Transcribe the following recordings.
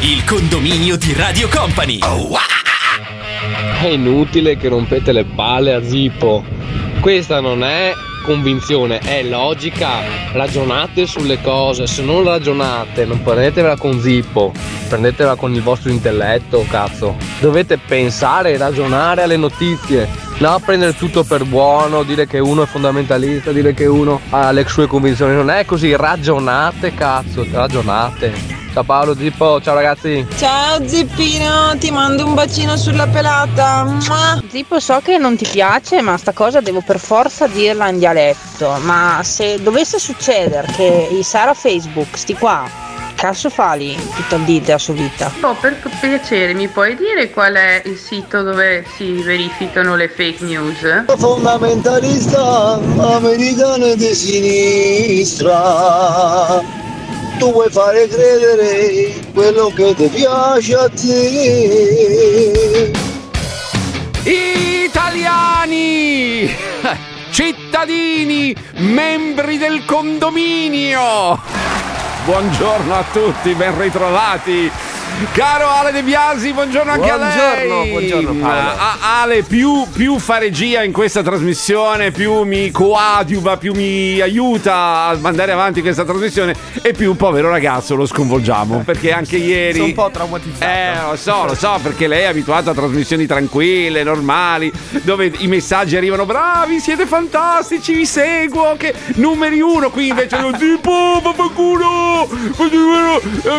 Il condominio di Radio Company. È inutile che rompete le palle a Zippo. Questa non è convinzione, è logica. Ragionate sulle cose. Se non ragionate, non prendetevela con Zippo, prendetela con il vostro intelletto, cazzo. Dovete pensare e ragionare alle notizie. No, prendere tutto per buono, dire che uno è fondamentalista, dire che uno ha le sue convinzioni. Non è così, ragionate, cazzo, ragionate. Ciao Paolo Zippo, ciao ragazzi. Ciao Zippino, ti mando un bacino sulla pelata. Mua. Zippo, so che non ti piace, ma sta cosa devo per forza dirla in dialetto. Ma se dovesse succedere che i Sara Facebook, sti qua, cazzo fali tutta il dite a sua vita? Oh, per piacere, mi puoi dire qual è il sito dove si verificano le fake news? Fondamentalista americano di sinistra. Tu vuoi fare credere quello che ti piace a te. Italiani! Cittadini, membri del condominio! Buongiorno a tutti, ben ritrovati! Caro Ale De Biasi, buongiorno anche a lei. Buongiorno, buongiorno Paolo. A- Ale, più, più fa regia in questa trasmissione, più mi coadiuva, più mi aiuta a mandare avanti questa trasmissione e più povero ragazzo lo sconvolgiamo. Perché anche ieri. Sono un po' traumatizzato. Eh, lo so, lo so, perché lei è abituata a trasmissioni tranquille, normali, dove i messaggi arrivano, bravi, siete fantastici, vi seguo, che numeri uno, qui invece lo tipo, vaffanculo,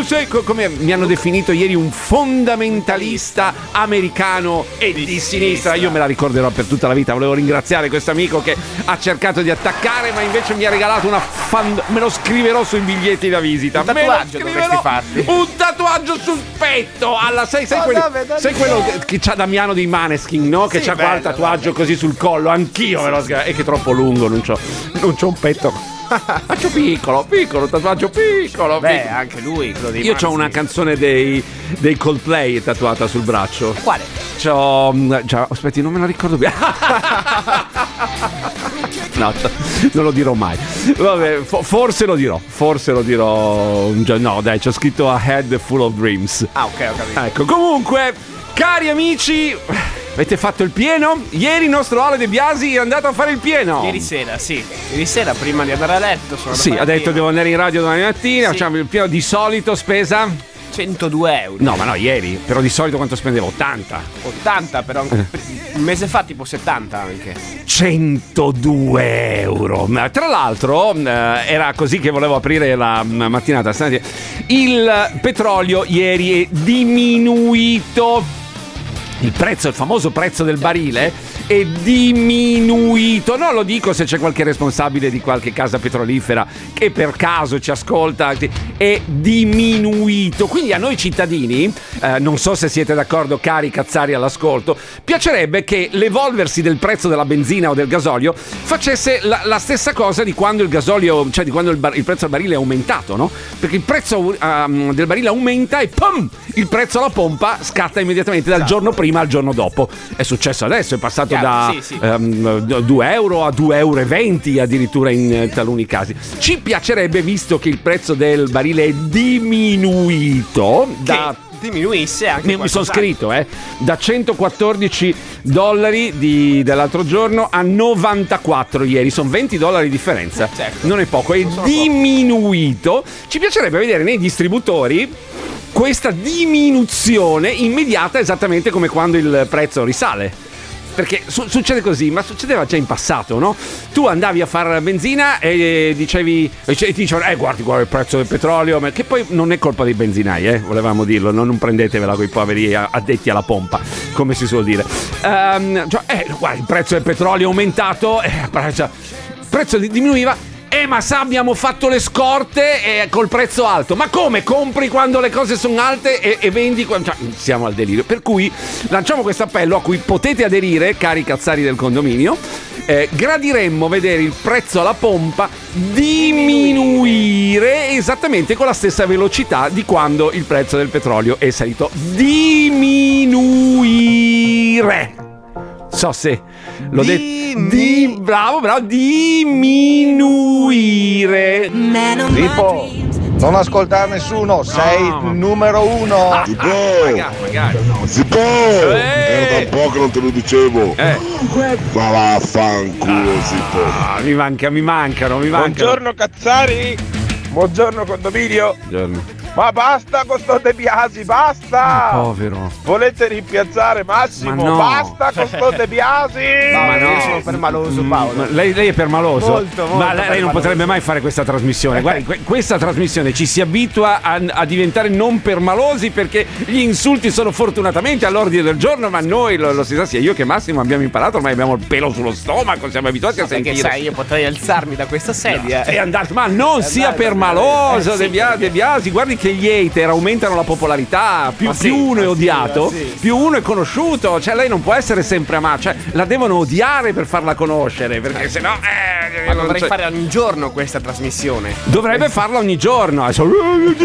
eh, come mi hanno definito ieri un fondamentalista americano e di sinistra, io me la ricorderò per tutta la vita, volevo ringraziare questo amico che ha cercato di attaccare, ma invece mi ha regalato una fan... me lo scriverò sui biglietti da visita. Un tatuaggio dovresti farti. Un tatuaggio sul petto, alla sai, sai Oh, quello, vabbè, dai, sai quello che- c'ha Damiano dei Maneskin, no? Che Sì, c'ha qua il bello, tatuaggio così sul collo, anch'io me lo scrivo. E che è troppo lungo, non c'ho, non c'ho un petto. Faccio piccolo, piccolo, tatuaggio piccolo. Beh, piccolo. anche lui, quello dei Io ho una canzone dei, dei Coldplay tatuata sul braccio. Quale? C'ho. mm, già, aspetti, non me la ricordo più. No, non lo dirò mai. Vabbè, fo- forse lo dirò. Forse lo dirò. No, dai, c'ho scritto A Head Full of Dreams. Ah, ok, ho capito. Ecco, comunque, cari amici, avete fatto il pieno? Ieri il nostro Ale De Biasi è andato a fare il pieno. Ieri sera, sì. Ieri sera, prima di andare a letto, sono Sì, ha detto devo andare in radio domani mattina, Sì. facciamo il pieno di solito spesa. 102 euro. No, ma no, ieri, però di solito quanto spendevo? 80. 80, però anche- un mese fa tipo 70 anche. 102 euro. Tra l'altro, eh, era così che volevo aprire la mm, mattinata. Il petrolio ieri è diminuito. Il prezzo, il famoso prezzo del barile è diminuito. Non lo dico se c'è qualche responsabile di qualche casa petrolifera che per caso ci ascolta, è diminuito. Quindi a noi cittadini, eh, non so se siete d'accordo, cari cazzari all'ascolto, piacerebbe che l'evolversi del prezzo della benzina o del gasolio facesse la, la stessa cosa di quando il gasolio, cioè di quando il, bar- il prezzo del barile è aumentato, no? Perché il prezzo ehm, del barile aumenta e pum! Il prezzo alla pompa scatta immediatamente dal giorno prima al giorno dopo. È successo adesso, è passato Chiaro, da sì, sì. ehm, 2 euro a 2,20 euro addirittura in eh, taluni casi. Ci piacerebbe, visto che il prezzo del barile è diminuito da Che diminuisse anche mi, sono scritto, eh, da 114 dollari di- dell'altro giorno a 94 ieri, sono 20 dollari di differenza. Certo. Non è poco, è diminuito. Ci piacerebbe vedere nei distributori questa diminuzione immediata esattamente come quando il prezzo risale. Perché su- succede così, ma succedeva già in passato, no? Tu andavi a fare benzina e dicevi, e ti dicevano, eh guardi, guarda il prezzo del petrolio, ma- che poi non è colpa dei benzinai, eh, volevamo dirlo, non, non prendetevela con i poveri addetti alla pompa, come si suol dire. Ehm, cioè, eh, guarda, il prezzo del petrolio è aumentato, eh, cioè, il prezzo di- diminuiva, eh, ma sa, abbiamo fatto le scorte eh, col prezzo alto. Ma come? Compri quando le cose sono alte e, e vendi quando. Cioè, siamo al delirio. Per cui lanciamo questo appello a cui potete aderire, cari cazzari del condominio. Eh, gradiremmo vedere il prezzo alla pompa diminuire esattamente con la stessa velocità di quando il prezzo del petrolio è salito. Diminuire. So se L'ho detto. Di, bravo, bravo, diminuire. Tipo, non ascoltare nessuno, sei il numero uno. Ah, magari, magari. Si può! Era da un po' che non te lo dicevo. Eh. Ma vaffanculo, si può. Ah, mi manca, mi mancano, mi mancano. Buongiorno Cazzari, buongiorno condominio. Buongiorno. Ma basta con sto De Biasi, basta! Povero. Volete rimpiazzare Massimo? Ma no. Basta con sto De Biasi! Ma no. io sono permaloso, Paolo. Ma lei, lei è permaloso? Molto, molto Ma lei, lei non potrebbe mai fare questa trasmissione. Guardi, que- questa trasmissione ci si abitua a, a diventare non permalosi perché gli insulti sono fortunatamente all'ordine del giorno, ma noi lo, lo si sa sia io che Massimo abbiamo imparato, ormai abbiamo il pelo sullo stomaco, siamo abituati a Perché sentire. sai, io potrei alzarmi da questa sedia. E andare, ma non sia permaloso eh, De sì, Bia- De Biasi, guardi che gli hater aumentano la popolarità, più, sì, più uno è sì, odiato, ma sì. più uno è conosciuto, cioè lei non può essere sempre amata, cioè la devono odiare per farla conoscere, perché sennò eh, Ma non dovrei c'è- fare ogni giorno questa trasmissione. Dovrebbe farla ogni giorno. Adesso, "Eh,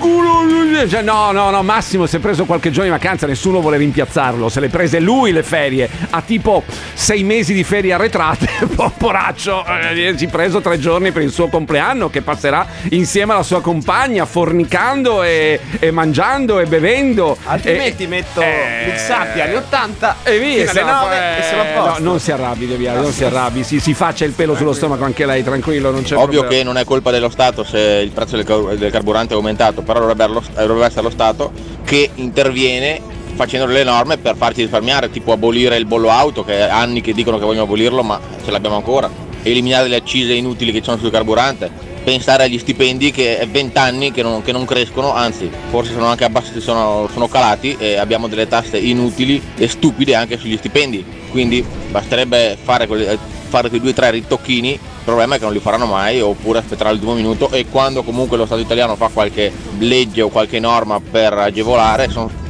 culo", cioè, no, no, no. Massimo si è preso qualche giorno di vacanza, nessuno vuole rimpiazzarlo. Se le prese lui le ferie. Ha tipo sei mesi di ferie arretrate. Po- Poraccio, eh, si è preso tre giorni per il suo compleanno che passerà insieme alla sua compagna, fornicando e, e mangiando e bevendo. Altrimenti E- metto eh, Sappi anni 80 e via, alle 9 e sono a eh, posto. no, non si arrabbi, Biasi, non si arrabbi. Si, si faccia il pelo sullo stomaco anche lei, tranquillo, non c'è Ovvio problema. che non è colpa dello Stato se il prezzo del, car- del carburante è aumentato, però dovrebbe, dovrebbe essere lo Stato che interviene facendo le norme per farci risparmiare, tipo abolire il bollo auto, che è anni che dicono che vogliono abolirlo, ma ce l'abbiamo ancora, eliminare le accise inutili che ci sono sul carburante, pensare agli stipendi che è 20 anni che non, che non crescono, anzi forse sono anche abbass- sono, sono calati e abbiamo delle tasse inutili e stupide anche sugli stipendi, quindi basterebbe fare, quelle- fare quei due o tre ritocchini, il problema è che non li faranno mai oppure aspetterà l'ultimo minuto e quando comunque lo Stato italiano fa qualche legge o qualche norma per agevolare sono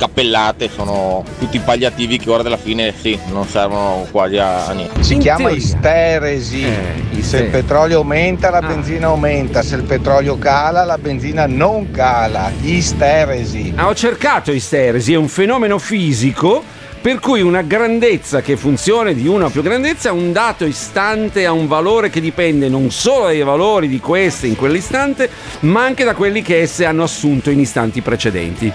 cappellate, sono tutti palliativi che ora della fine sì, non servono quasi a, niente. Si In chiama teoria. isteresi. Eh, Se il petrolio aumenta, la Ah. benzina aumenta. Se il petrolio cala, la benzina non cala. Isteresi. Ah, ho cercato isteresi, è un fenomeno fisico per cui una grandezza che funziona di una o più grandezza, un dato istante ha un valore che dipende non solo dai valori di queste in quell'istante, ma anche da quelli che esse hanno assunto in istanti precedenti.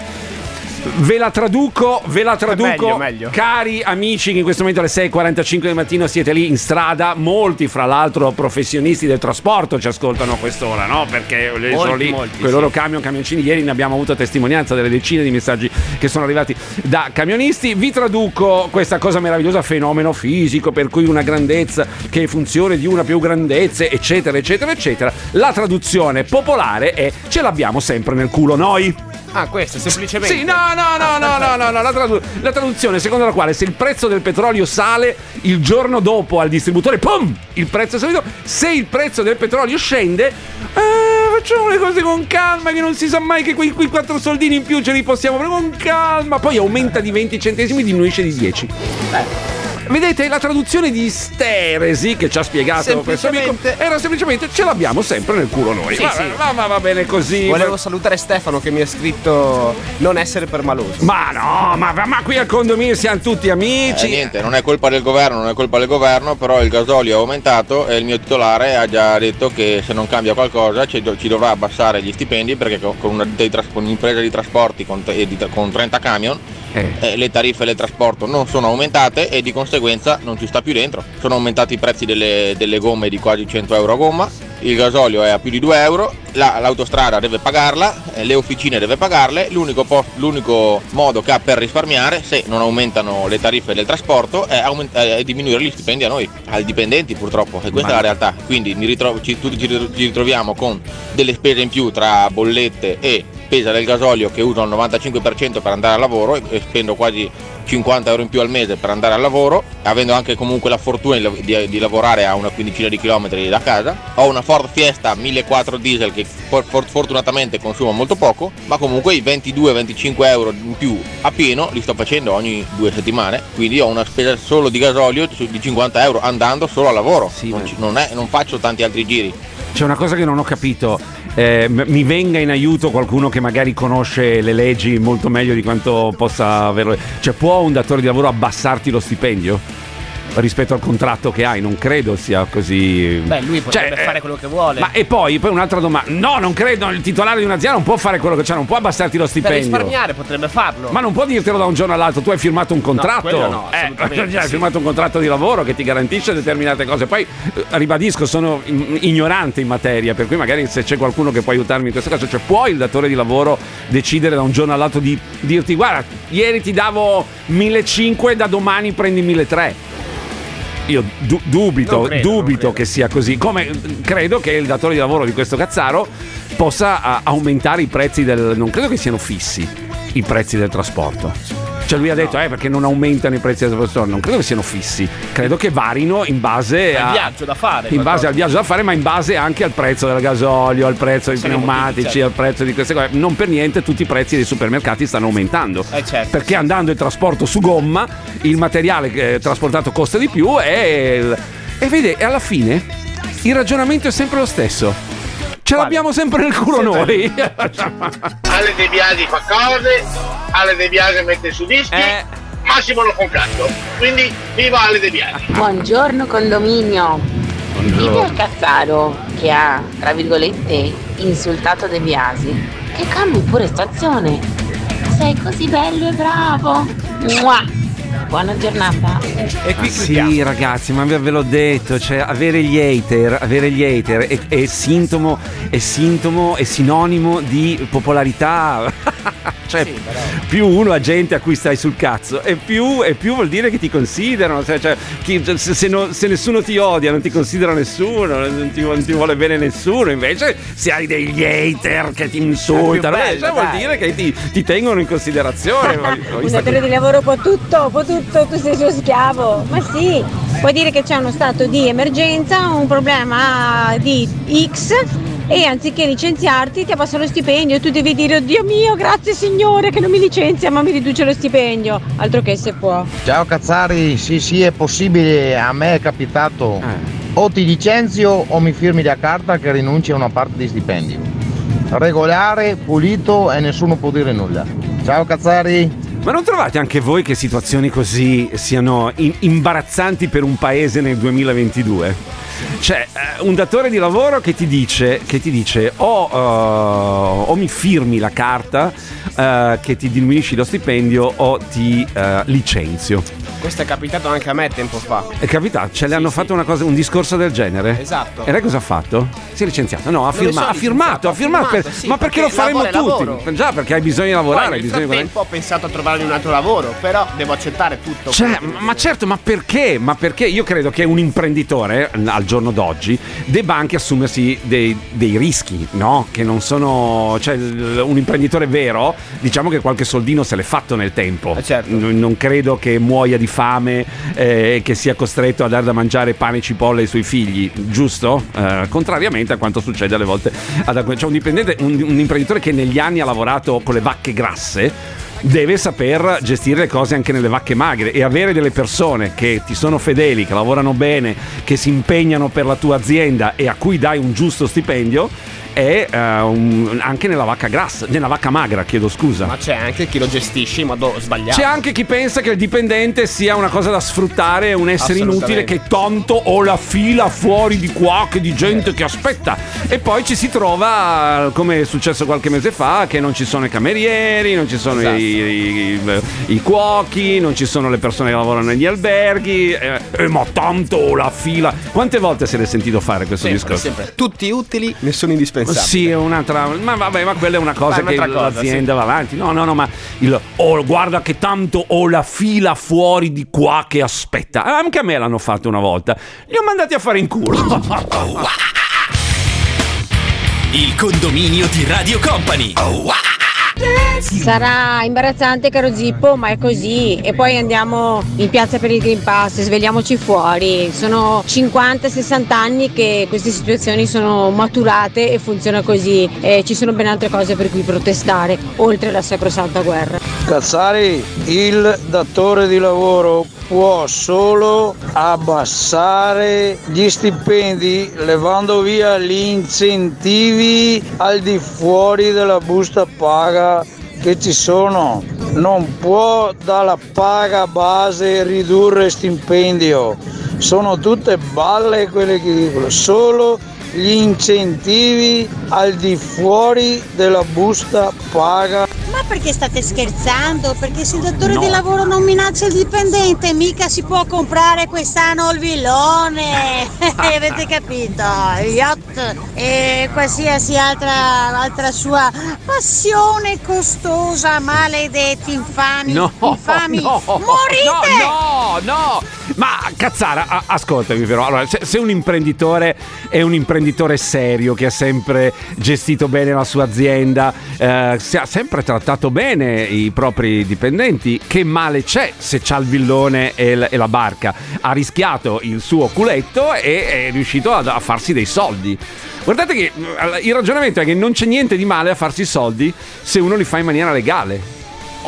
Ve la traduco, ve la traduco, Meglio, meglio. cari amici che in questo momento alle 6.45 del mattino siete lì in strada, molti fra l'altro professionisti del trasporto ci ascoltano a quest'ora, no? Perché sono Molti, lì molti, con i sì. loro camion, camioncini, ieri ne abbiamo avuto testimonianza delle decine di messaggi che sono arrivati da camionisti. Vi traduco questa cosa meravigliosa, fenomeno fisico, per cui una grandezza che è funzione di una più grandezze, eccetera, eccetera, eccetera. La traduzione popolare è ce l'abbiamo sempre nel culo noi. Ah, questo semplicemente. Sì, no, no, no, no, no, no, no, la, tradu- la traduzione secondo la quale se il prezzo del petrolio sale il giorno dopo al distributore, pum, il prezzo è salito, se il prezzo del petrolio scende, eh, facciamo le cose con calma che non si sa mai che quei, quei quattro soldini in più ce li possiamo fare con calma, poi aumenta di 20 centesimi, diminuisce di 10. Vedete, la traduzione di steresi che ci ha spiegato questo amico Semplicemente- era semplicemente ce l'abbiamo sempre nel culo noi. Sì, ma, sì. ma- ma va bene così. Volevo salutare Stefano che mi ha scritto non essere permaloso. Ma no, ma, ma qui al condominio siamo tutti Eh, amici. niente, non è colpa del governo, non è colpa del governo, però il gasolio è aumentato e il mio titolare ha già detto che se non cambia qualcosa ci, do- ci dovrà abbassare gli stipendi perché con, una tras- con un'impresa di trasporti con, e tra- con 30 camion Eh. eh, le tariffe del trasporto non sono aumentate e di conseguenza non ci sta più dentro. Sono aumentati i prezzi delle, delle gomme di quasi 100 euro a gomma, il gasolio è a più di 2 euro, la- l'autostrada deve pagarla, eh, le officine deve pagarle, l'unico, post- l'unico modo che ha per risparmiare se non aumentano le tariffe del trasporto è, aument- è diminuire gli stipendi a noi, ai dipendenti purtroppo, e questa Ma- è la realtà. Quindi ritro- ci, ci ritroviamo con delle spese in più tra bollette e spesa del gasolio che uso al 95% per andare al lavoro e, spendo quasi 50 euro in più al mese per andare al lavoro, avendo anche comunque la fortuna di, di- lavorare a una quindicina di chilometri da casa. Ho una Ford Fiesta 1400 diesel che for- for- fortunatamente consuma molto poco, ma comunque i 22-25 euro in più a pieno li sto facendo ogni due settimane, quindi ho una spesa solo di gasolio di 50 euro andando solo al lavoro. Sì, non, non è- non faccio tanti altri giri. C'è una cosa che non ho capito. Eh, mi venga in aiuto qualcuno che magari conosce le leggi molto meglio di quanto possa averlo. Cioè, può un datore di lavoro abbassarti lo stipendio? Rispetto al contratto che hai. Non credo sia così. Beh, lui potrebbe Cioè, fare quello che vuole. Ma e poi, poi un'altra domanda. No, non credo. Il titolare di un'azienda non può fare quello che c'è, non può abbassarti lo per stipendio. risparmiare potrebbe farlo. Ma non può dirtelo da un giorno all'altro, tu hai firmato un contratto. quello no, eh, hai sì. firmato un contratto di lavoro che ti garantisce determinate cose. Poi eh, ribadisco, sono ignorante in materia, per cui magari se c'è qualcuno che può aiutarmi in questo caso, cioè può il datore di lavoro decidere da un giorno all'altro di dirti guarda, ieri ti davo 1500, da domani prendi 1300. Io du- dubito, credo, dubito che sia così. Come credo che il datore di lavoro di questo cazzaro possa ah, aumentare i prezzi del. Non credo che siano fissi i prezzi del trasporto. Cioè lui ha detto, eh, perché non aumentano i prezzi del trasporto? Non credo che siano fissi. Credo che varino in base È a. un viaggio da fare. In base al viaggio da fare, ma in base anche al prezzo del gasolio, al prezzo dei pneumatici, tutti, certo. al prezzo di queste cose. Non per niente tutti i prezzi dei supermercati stanno aumentando. Eh, certo. Perché andando il trasporto su gomma, il materiale eh, trasportato costa di più e, e vede, e alla fine il ragionamento è sempre lo stesso. Ce l'abbiamo sempre nel culo noi. Ale De Biasi fa cose, Ale De Biasi mette su dischi, Eh. Massimo un cazzo. Quindi viva Ale De Biasi. Buongiorno condominio. Dite al cazzaro che ha, tra virgolette, insultato De Biasi che cambi pure stazione. Sei così bello e bravo. Mua. Buona giornata. E qui Sì, ragazzi, ma ve ve l'ho detto, cioè avere gli hater, avere gli hater è, è sintomo, è sintomo, è sinonimo di popolarità. cioè, più uno ha gente a cui stai sul cazzo, e più, e più vuol dire che ti considerano. Cioè, cioè, chi- se, se non- se nessuno ti odia, non ti considera nessuno, non ti, non ti vuole bene nessuno. Invece, se hai degli hater che ti insultano, bello, eh, cioè, vuol dai. dire che ti, ti tengono in considerazione. Un datore di lavoro può tutto, può tutto, tu sei suo schiavo. Ma sì, puoi dire che c'è uno stato di emergenza, un problema di X e anziché licenziarti ti abbassa lo stipendio e tu devi dire oddio mio, grazie signore che non mi licenzia ma mi riduce lo stipendio. Altro che se può. Ciao Cazzari, sì sì è possibile, a me è capitato. O ti licenzio o mi firmi la carta che rinunci a una parte di stipendio. Regolare, pulito e nessuno può dire nulla. Ciao Cazzari. Ma non trovate anche voi che situazioni così siano in- imbarazzanti per un paese nel 2022? Cioè, eh, un datore di lavoro che ti dice, che ti dice o, eh, o mi firmi la carta eh, che ti diminuisci lo stipendio o ti eh, licenzio. Questo è capitato anche a me tempo fa. È capitato? Cioè, le hanno fatto una cosa, un discorso del genere? Esatto. E lei cosa ha fatto? Si è licenziato? No, ha, firma- ha firmato, ha firmato. per- sì, ma perché, lo faremo tutti? lavoro. Già, perché hai bisogno di lavorare, Poi hai nel guadagnare. frattempo ho pensato a trovargli un altro lavoro, però devo accettare tutto. Cioè, ma certo, ma perché? Ma perché io credo che un imprenditore eh, al giorno d'oggi debba anche assumersi dei, dei rischi, no? Che non sono. Cioè, un imprenditore vero, diciamo che qualche soldino se l'è fatto nel tempo. N- Non credo che muoia di fame eh, che sia costretto a dare da mangiare pane e cipolle ai suoi figli, giusto? Eh, contrariamente a quanto succede alle volte alcuni. Cioè, un, un- un imprenditore che negli anni ha lavorato con le vacche grasse deve saper gestire le cose anche nelle vacche magre e avere delle persone che ti sono fedeli, che lavorano bene, che si impegnano per la tua azienda e a cui dai un giusto stipendio è eh, un- anche nella vacca grassa, nella vacca magra, chiedo scusa. Ma c'è anche chi lo gestisce in modo sbagliato. C'è anche chi pensa che il dipendente sia una cosa da sfruttare, un essere inutile che tanto ho la fila fuori di qua che di gente che aspetta. E poi ci si trova, come è successo qualche mese fa, che non ci sono i camerieri, non ci sono Esatto. i, i- i cuochi, non ci sono le persone che lavorano negli alberghi. eh, eh, ma tanto ho la fila. Quante volte se l'è sentito fare questo Sempre, discorso? sempre. Tutti utili, nessuno indispensabile. Sì, è un'altra. Ma vabbè, ma quella è una cosa che cosa, l'azienda va avanti. No, no, no, ma il oh, guarda che tanto ho la fila fuori di qua che aspetta. Ah, Anche a me l'hanno fatto una volta. Li ho mandati a fare in culo. Il condominio di Radio Company. Sarà imbarazzante caro Zippo, ma è così. E poi andiamo in piazza per il Green Pass, svegliamoci fuori. Sono 50-60 anni che queste situazioni sono maturate e funziona così. E ci sono ben altre cose per cui protestare, oltre alla sacrosanta guerra. Cazzari, il datore di lavoro può solo abbassare gli stipendi levando via gli incentivi al di fuori della busta paga che ci sono. Non può dalla paga base ridurre stipendio. Sono tutte balle quelle che dicono. Solo gli incentivi al di fuori della busta paga. Ma perché state scherzando? Perché se il datore No. di lavoro non minaccia il dipendente, mica si può comprare quest'anno il villone. Avete capito? Il yacht e qualsiasi altra, altra sua passione costosa, maledetti, infami. No, infami. no, Morite! No, no, no. Ma cazzara, a- ascoltami però. Allora, se, se un imprenditore è un imprenditore serio che ha sempre gestito bene la sua azienda, eh, se ha sempre trattato bene i propri dipendenti, che male c'è se c'ha il villone e, l- e la barca? Ha rischiato il suo culetto e è riuscito ad- a farsi dei soldi. Guardate che eh, il ragionamento è che non c'è niente di male a farsi i soldi se uno li fa in maniera legale.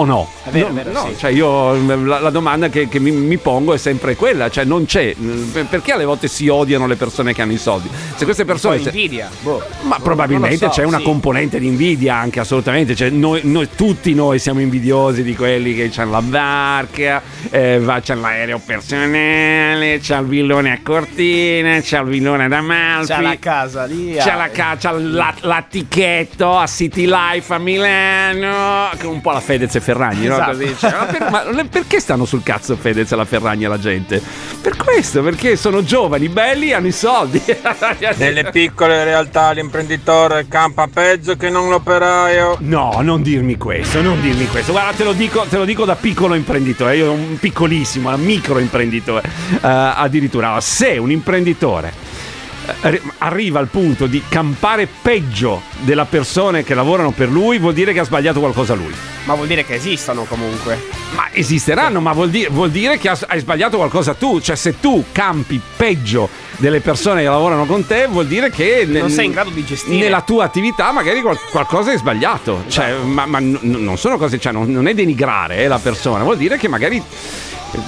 O no? È vero, no, è vero, no, sì. cioè io la, la domanda che, che mi, mi pongo è sempre quella, cioè non c'è, perché alle volte si odiano le persone che hanno i soldi? Se queste persone... Poi invidia. Boh. Ma probabilmente Non lo so, c'è una sì. componente di invidia anche assolutamente, cioè noi, noi- tutti noi siamo invidiosi di quelli che hanno la barca, eh, c'è l'aereo personale, c'è il villone a Cortina, c'è il villone ad Amalfi. C'ha la casa lì. C'è la, ca- c'ha la, l'attichetto a City Life a Milano, che è un po' la Fedez e Ferragni, no? Esatto. Così dice. Ma, per- ma perché stanno sul cazzo Fedez e la Ferragni e la gente? Per questo, perché sono giovani, belli, hanno i soldi. Nelle piccole realtà l'imprenditore campa peggio che non l'operaio. No, non dirmi questo, non dirmi questo. Guarda, te lo dico, te lo dico da piccolo imprenditore, io un piccolissimo, un micro imprenditore. Eh, addirittura, se un imprenditore arriva al punto di campare peggio delle persone che lavorano per lui, vuol dire che ha sbagliato qualcosa lui. Ma vuol dire che esistono comunque. Ma esisteranno, ma vuol dire, vuol dire che hai sbagliato qualcosa tu. Cioè, se tu campi peggio delle persone che lavorano con te, vuol dire che ne- Non sei in grado di gestire. nella tua attività magari qual- qualcosa è sbagliato. Cioè, ma, ma n- non sono cose, cioè, non, non è denigrare eh, la persona, vuol dire che magari.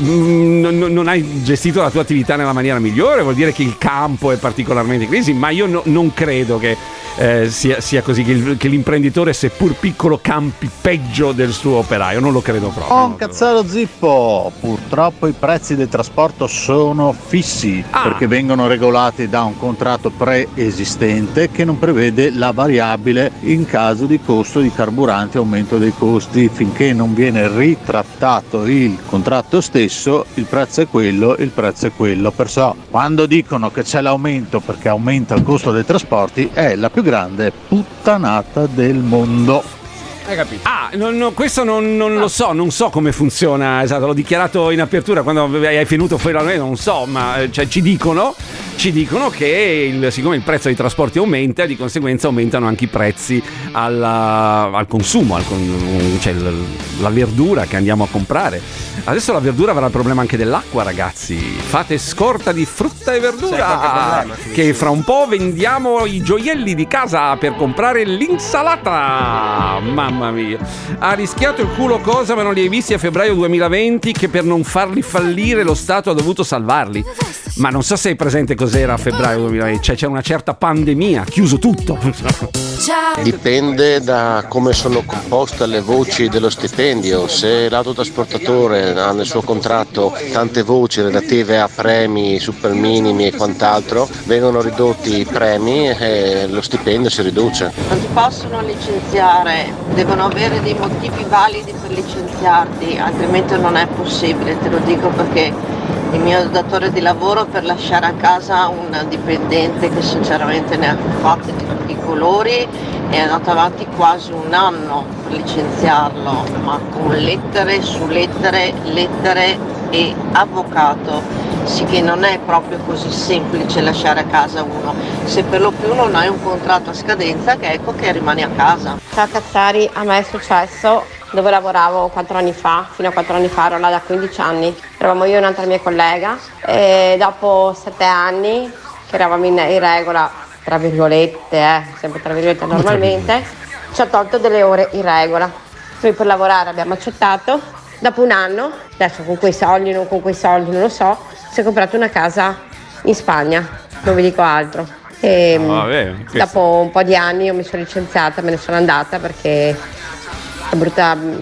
Mm, Non, non- hai gestito la tua attività nella maniera migliore, vuol dire che il campo è particolarmente in crisi, ma io no- non credo che eh, sia, sia così, che, il- che l'imprenditore, seppur piccolo, campi peggio del suo operaio, non lo credo proprio. Oh, cazzaro zippo! Purtroppo i prezzi del trasporto sono fissi Ah. perché vengono regolati da un contratto preesistente che non prevede la variabile in caso di costo di carburante aumento dei costi. Finché non viene ritrattato il contratto stesso, il prezzo è quello, il prezzo è quello. Perciò quando dicono che c'è l'aumento perché aumenta il costo dei trasporti è la più grande puttanata del mondo. Hai capito? Ah, no, no, questo non, non lo so, non so come funziona, esatto, l'ho dichiarato in apertura quando hai venuto fuori da noi, non so, ma eh, cioè, ci dicono, ci dicono che il- siccome il prezzo dei trasporti aumenta, di conseguenza aumentano anche i prezzi alla- al consumo, al con- cioè l- la verdura che andiamo a comprare. Adesso la verdura avrà il problema anche dell'acqua, ragazzi. Fate scorta di frutta e verdura. problema, Che fra un po' vendiamo i gioielli di casa per comprare l'insalata. Mamma mia. Ha rischiato il culo cosa, ma non li hai visti a febbraio 2020 che per non farli fallire lo Stato ha dovuto salvarli. Ma non so se hai presente cos'era a febbraio 2020. Cioè c'è una certa pandemia, chiuso tutto. Dipende da come sono composte le voci dello stipendio. Se l'autotrasportatore ha nel suo contratto tante voci relative a premi, super minimi e quant'altro, vengono ridotti i premi e lo stipendio si riduce. Non ti possono licenziare, devono avere dei motivi validi per licenziarti, altrimenti non è possibile, te lo dico perché il mio datore di lavoro per lasciare a casa un dipendente che sinceramente ne ha fatte di tutti i colori è andato avanti quasi un anno per licenziarlo, ma con lettere su lettere, lettere e avvocato, sì che non è proprio così semplice lasciare a casa uno, se per lo più non hai un contratto a scadenza che ecco che rimani a casa. Ciao Cazzari, a me è successo dove lavoravo 4 anni fa, fino a 4 anni fa ero là da 15 anni. Eravamo io e un'altra mia collega e dopo 7 anni che eravamo in, in regola, tra virgolette, eh, sempre tra virgolette normalmente, ci ha tolto delle ore in regola. Noi per lavorare abbiamo accettato, dopo un anno, adesso con quei soldi, non con quei soldi, non lo so, si è comprato una casa in Spagna, non vi dico altro. E, Ah, vabbè, questo- dopo un po' di anni io mi sono licenziata, me ne sono andata perché brutta mm,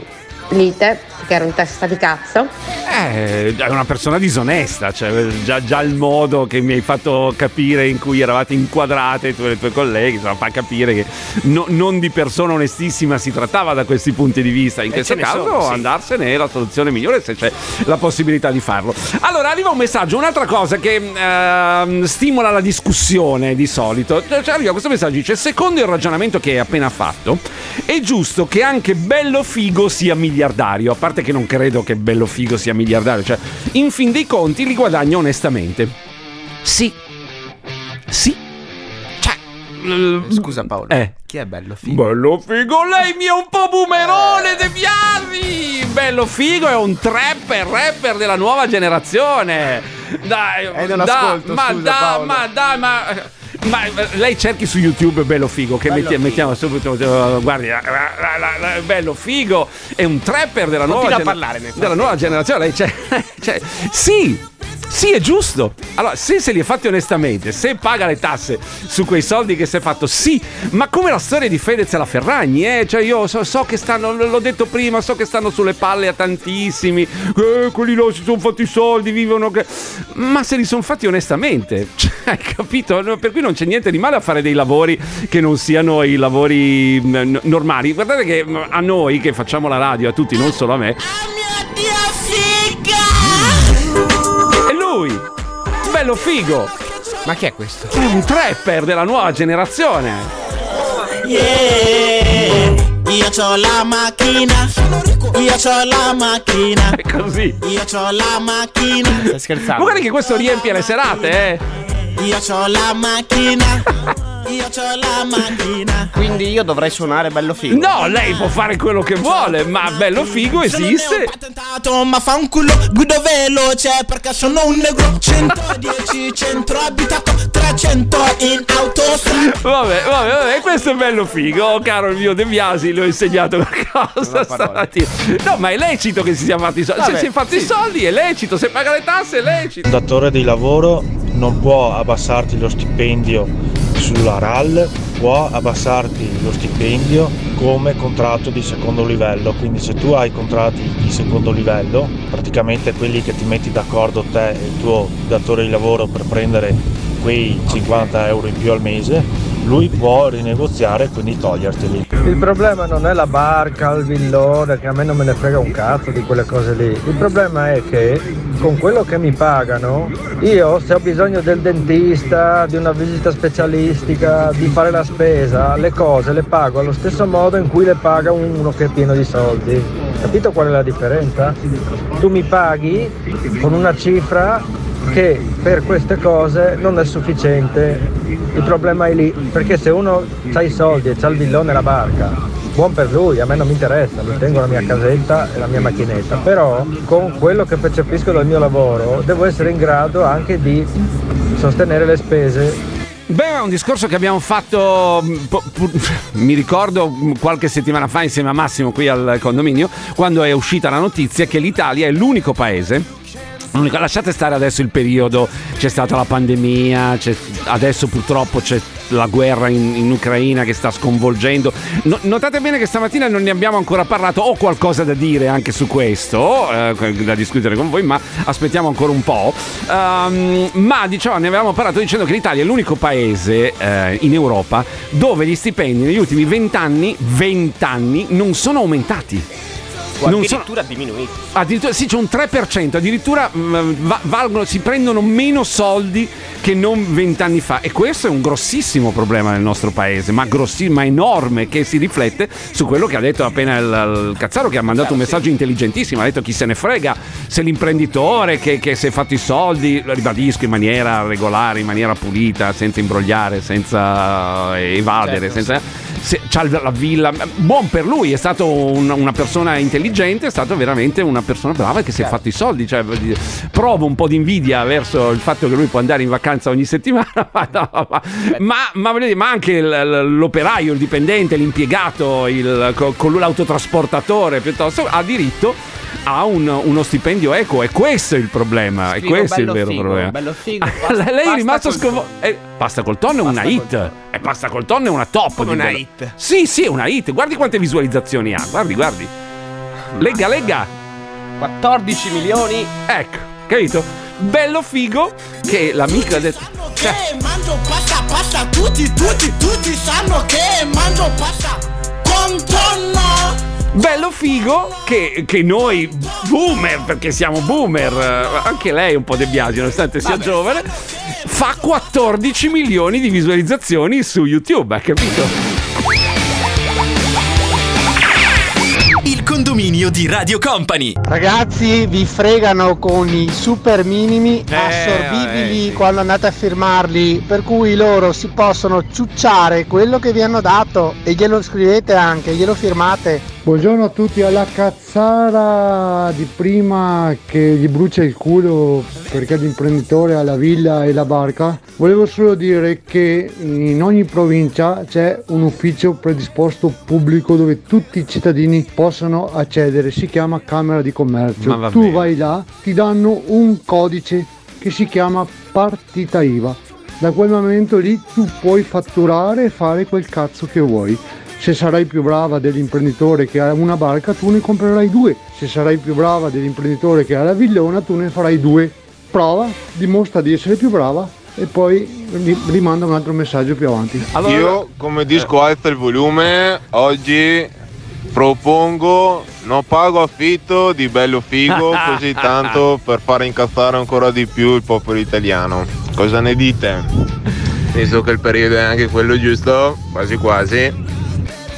lite, che era un testa di cazzo. Eh, è una persona disonesta, cioè già, già il modo che mi hai fatto capire in cui eravate inquadrate tu e i tuoi colleghi, insomma, fa capire che no- non di persona onestissima si trattava da questi punti di vista. In Eh, questo caso sono, sì. andarsene è la soluzione migliore se c'è la possibilità di farlo. Allora arriva un messaggio, un'altra cosa che ehm, stimola la discussione di solito. Cioè, arriva questo messaggio dice: Secondo il ragionamento che hai appena fatto, è giusto che anche bello figo sia miliardario. A parte che non credo che bello figo sia miliardario, cioè, in fin dei conti li guadagna onestamente. Sì. Sì. Cioè. Scusa Paolo. Eh. Chi è bello figo? Bello figo, lei mi è un po' bumerone De! Bello figo è un trapper, rapper della nuova generazione. Dai, Eh, da- ma scusa, da, Paolo. ma dai, ma ma eh, lei cerchi su YouTube bello figo che Bello metti- mettiamo subito eh, guardi la- la- la- la- bello figo è un trapper della nuova, gener- della nuova generazione lei c'è, c'è- sì sì, è giusto. Allora, se se li ha fatti onestamente, se paga le tasse su quei soldi che si è fatto, sì. Ma come la storia di Fedez e la Ferragni, eh? Cioè, io so, so che stanno, l'ho detto prima, so che stanno sulle palle a tantissimi. Eh, quelli là si sono fatti i soldi, vivono. Ma se li sono fatti onestamente, cioè, hai capito? Per cui non c'è niente di male a fare dei lavori che non siano i lavori mm, n- normali. Guardate che mm, a noi che facciamo la radio, a tutti, non solo a me, è lui! Bello figo! Ma chi è questo? È un trapper della nuova generazione! Yeah. Io c'ho la macchina, io c'ho la macchina. È così. Io c'ho la macchina. Stai scherzando? Ma guarda che questo riempie le serate, eh! Io c'ho la macchina. Io c'ho la macchina. Quindi io dovrei suonare bello figo. No, lei può fare quello che vuole, ma bello figo esiste! Patentato, ma fa un culo, guido veloce perché sono un negro 110 centro abitato 300 in autostrada Vabbè, vabbè, vabbè, questo è bello figo, oh, caro il mio De Biasi, le ho insegnato qualcosa stamattina. No, ma è lecito che si sia fatti i soldi. Se si è fatti i soldi è lecito, se paga le tasse è lecito. Un datore di lavoro non può abbassarti lo stipendio sulla RAL, può abbassarti lo stipendio come contratto di secondo livello. Quindi se tu hai contratti di secondo livello, praticamente quelli che ti metti d'accordo te e il tuo datore di lavoro per prendere quei 50 euro in più al mese, lui può rinegoziare e quindi toglierteli. Il problema non è la barca, il villone, che a me non me ne frega un cazzo di quelle cose lì. Il problema è che con quello che mi pagano, io se ho bisogno del dentista, di una visita specialistica, di fare la spesa, le cose le pago allo stesso modo in cui le paga uno che è pieno di soldi. Capito qual è la differenza? Tu mi paghi con una cifra che per queste cose non è sufficiente. Il problema è lì, perché se uno ha i soldi e ha il villone e la barca, buon per lui, a me non mi interessa, mi tengo la mia casetta e la mia macchinetta, però con quello che percepisco dal mio lavoro devo essere in grado anche di sostenere le spese Beh, è un discorso che abbiamo fatto, pu- mi ricordo mh, qualche settimana fa insieme a Massimo qui al condominio, quando è uscita la notizia che l'Italia è l'unico paese. Lasciate stare adesso il periodo, c'è stata la pandemia, adesso purtroppo c'è la guerra in, in Ucraina che sta sconvolgendo. No- notate bene che stamattina non ne abbiamo ancora parlato, ho qualcosa da dire anche su questo, eh, da discutere con voi, ma aspettiamo ancora un po'. Ehm, ma diciamo, ne avevamo parlato dicendo che l'Italia è l'unico paese eh, in Europa dove gli stipendi negli ultimi 20 anni, 20 anni non sono aumentati. O Non sono- addirittura diminuiti. Addirittura sì, c'è un 3%, addirittura mm, va- valgono, si prendono meno soldi che non vent'anni fa. E questo è un grossissimo problema nel nostro paese, ma, grossi- ma enorme, che si riflette su quello che ha detto appena il, il Cazzaro, che ha mandato un messaggio intelligentissimo. Ha detto chi se ne frega se l'imprenditore che, che si è fatto i soldi, lo ribadisco, in maniera regolare, in maniera pulita, senza imbrogliare, senza evadere, Certo, senza se, c'ha la villa. Buon per lui, è stato un- una persona intelligente, è stato veramente una persona brava che si è fatto i soldi. Cioè, provo un po' di invidia verso il fatto che lui può andare in vacanza ogni settimana, ma, no, ma, ma, ma ma anche l'operaio, il dipendente, l'impiegato, il, l'autotrasportatore, piuttosto ha diritto ha un- uno stipendio equo. E questo è il problema. E Figo, questo è il vero figo, problema. bello figo, pasta- lei è rimasto sconvolto. pasta col tonno è una hit. E pasta col tonno è una top. Come di una bello. hit? Sì, sì, è una hit. Guardi quante visualizzazioni ha. Guardi, guardi. Lega, lega. 14 milioni. Ecco, capito? Bello figo che l'amica ha detto. Che mangio pasta, pasta, tutti, tutti, tutti sanno che mangio pasta. Bello figo che, che noi boomer, perché siamo boomer, eh, anche lei è un po' De Biasi nonostante sia giovane, fa 14 milioni di visualizzazioni su YouTube, hai capito? Il condominio di Radio Company. Ragazzi, vi fregano con i super minimi assorbibili eh, sì. quando andate a firmarli, per cui loro si possono ciucciare quello che vi hanno dato e glielo scrivete anche, glielo firmate. Buongiorno a tutti, alla cazzara di prima che gli brucia il culo perché l'imprenditore ha la villa e la barca, volevo solo dire che in ogni provincia c'è un ufficio predisposto pubblico dove tutti i cittadini possono accedere, si chiama Camera di Commercio. va Tu bene. vai là, ti danno un codice che si chiama partita IVA. Da quel momento lì tu puoi fatturare e fare quel cazzo che vuoi. Se sarai più brava dell'imprenditore che ha una barca, tu ne comprerai due. Se sarai più brava dell'imprenditore che ha la villona, tu ne farai due. Prova, dimostra di essere più brava e poi ri- rimanda un altro messaggio più avanti. Io come disco alza il volume, oggi propongo non pago affitto di bello figo così tanto per fare incazzare ancora di più il popolo italiano. Cosa ne dite? Penso che il periodo è anche quello giusto, quasi quasi.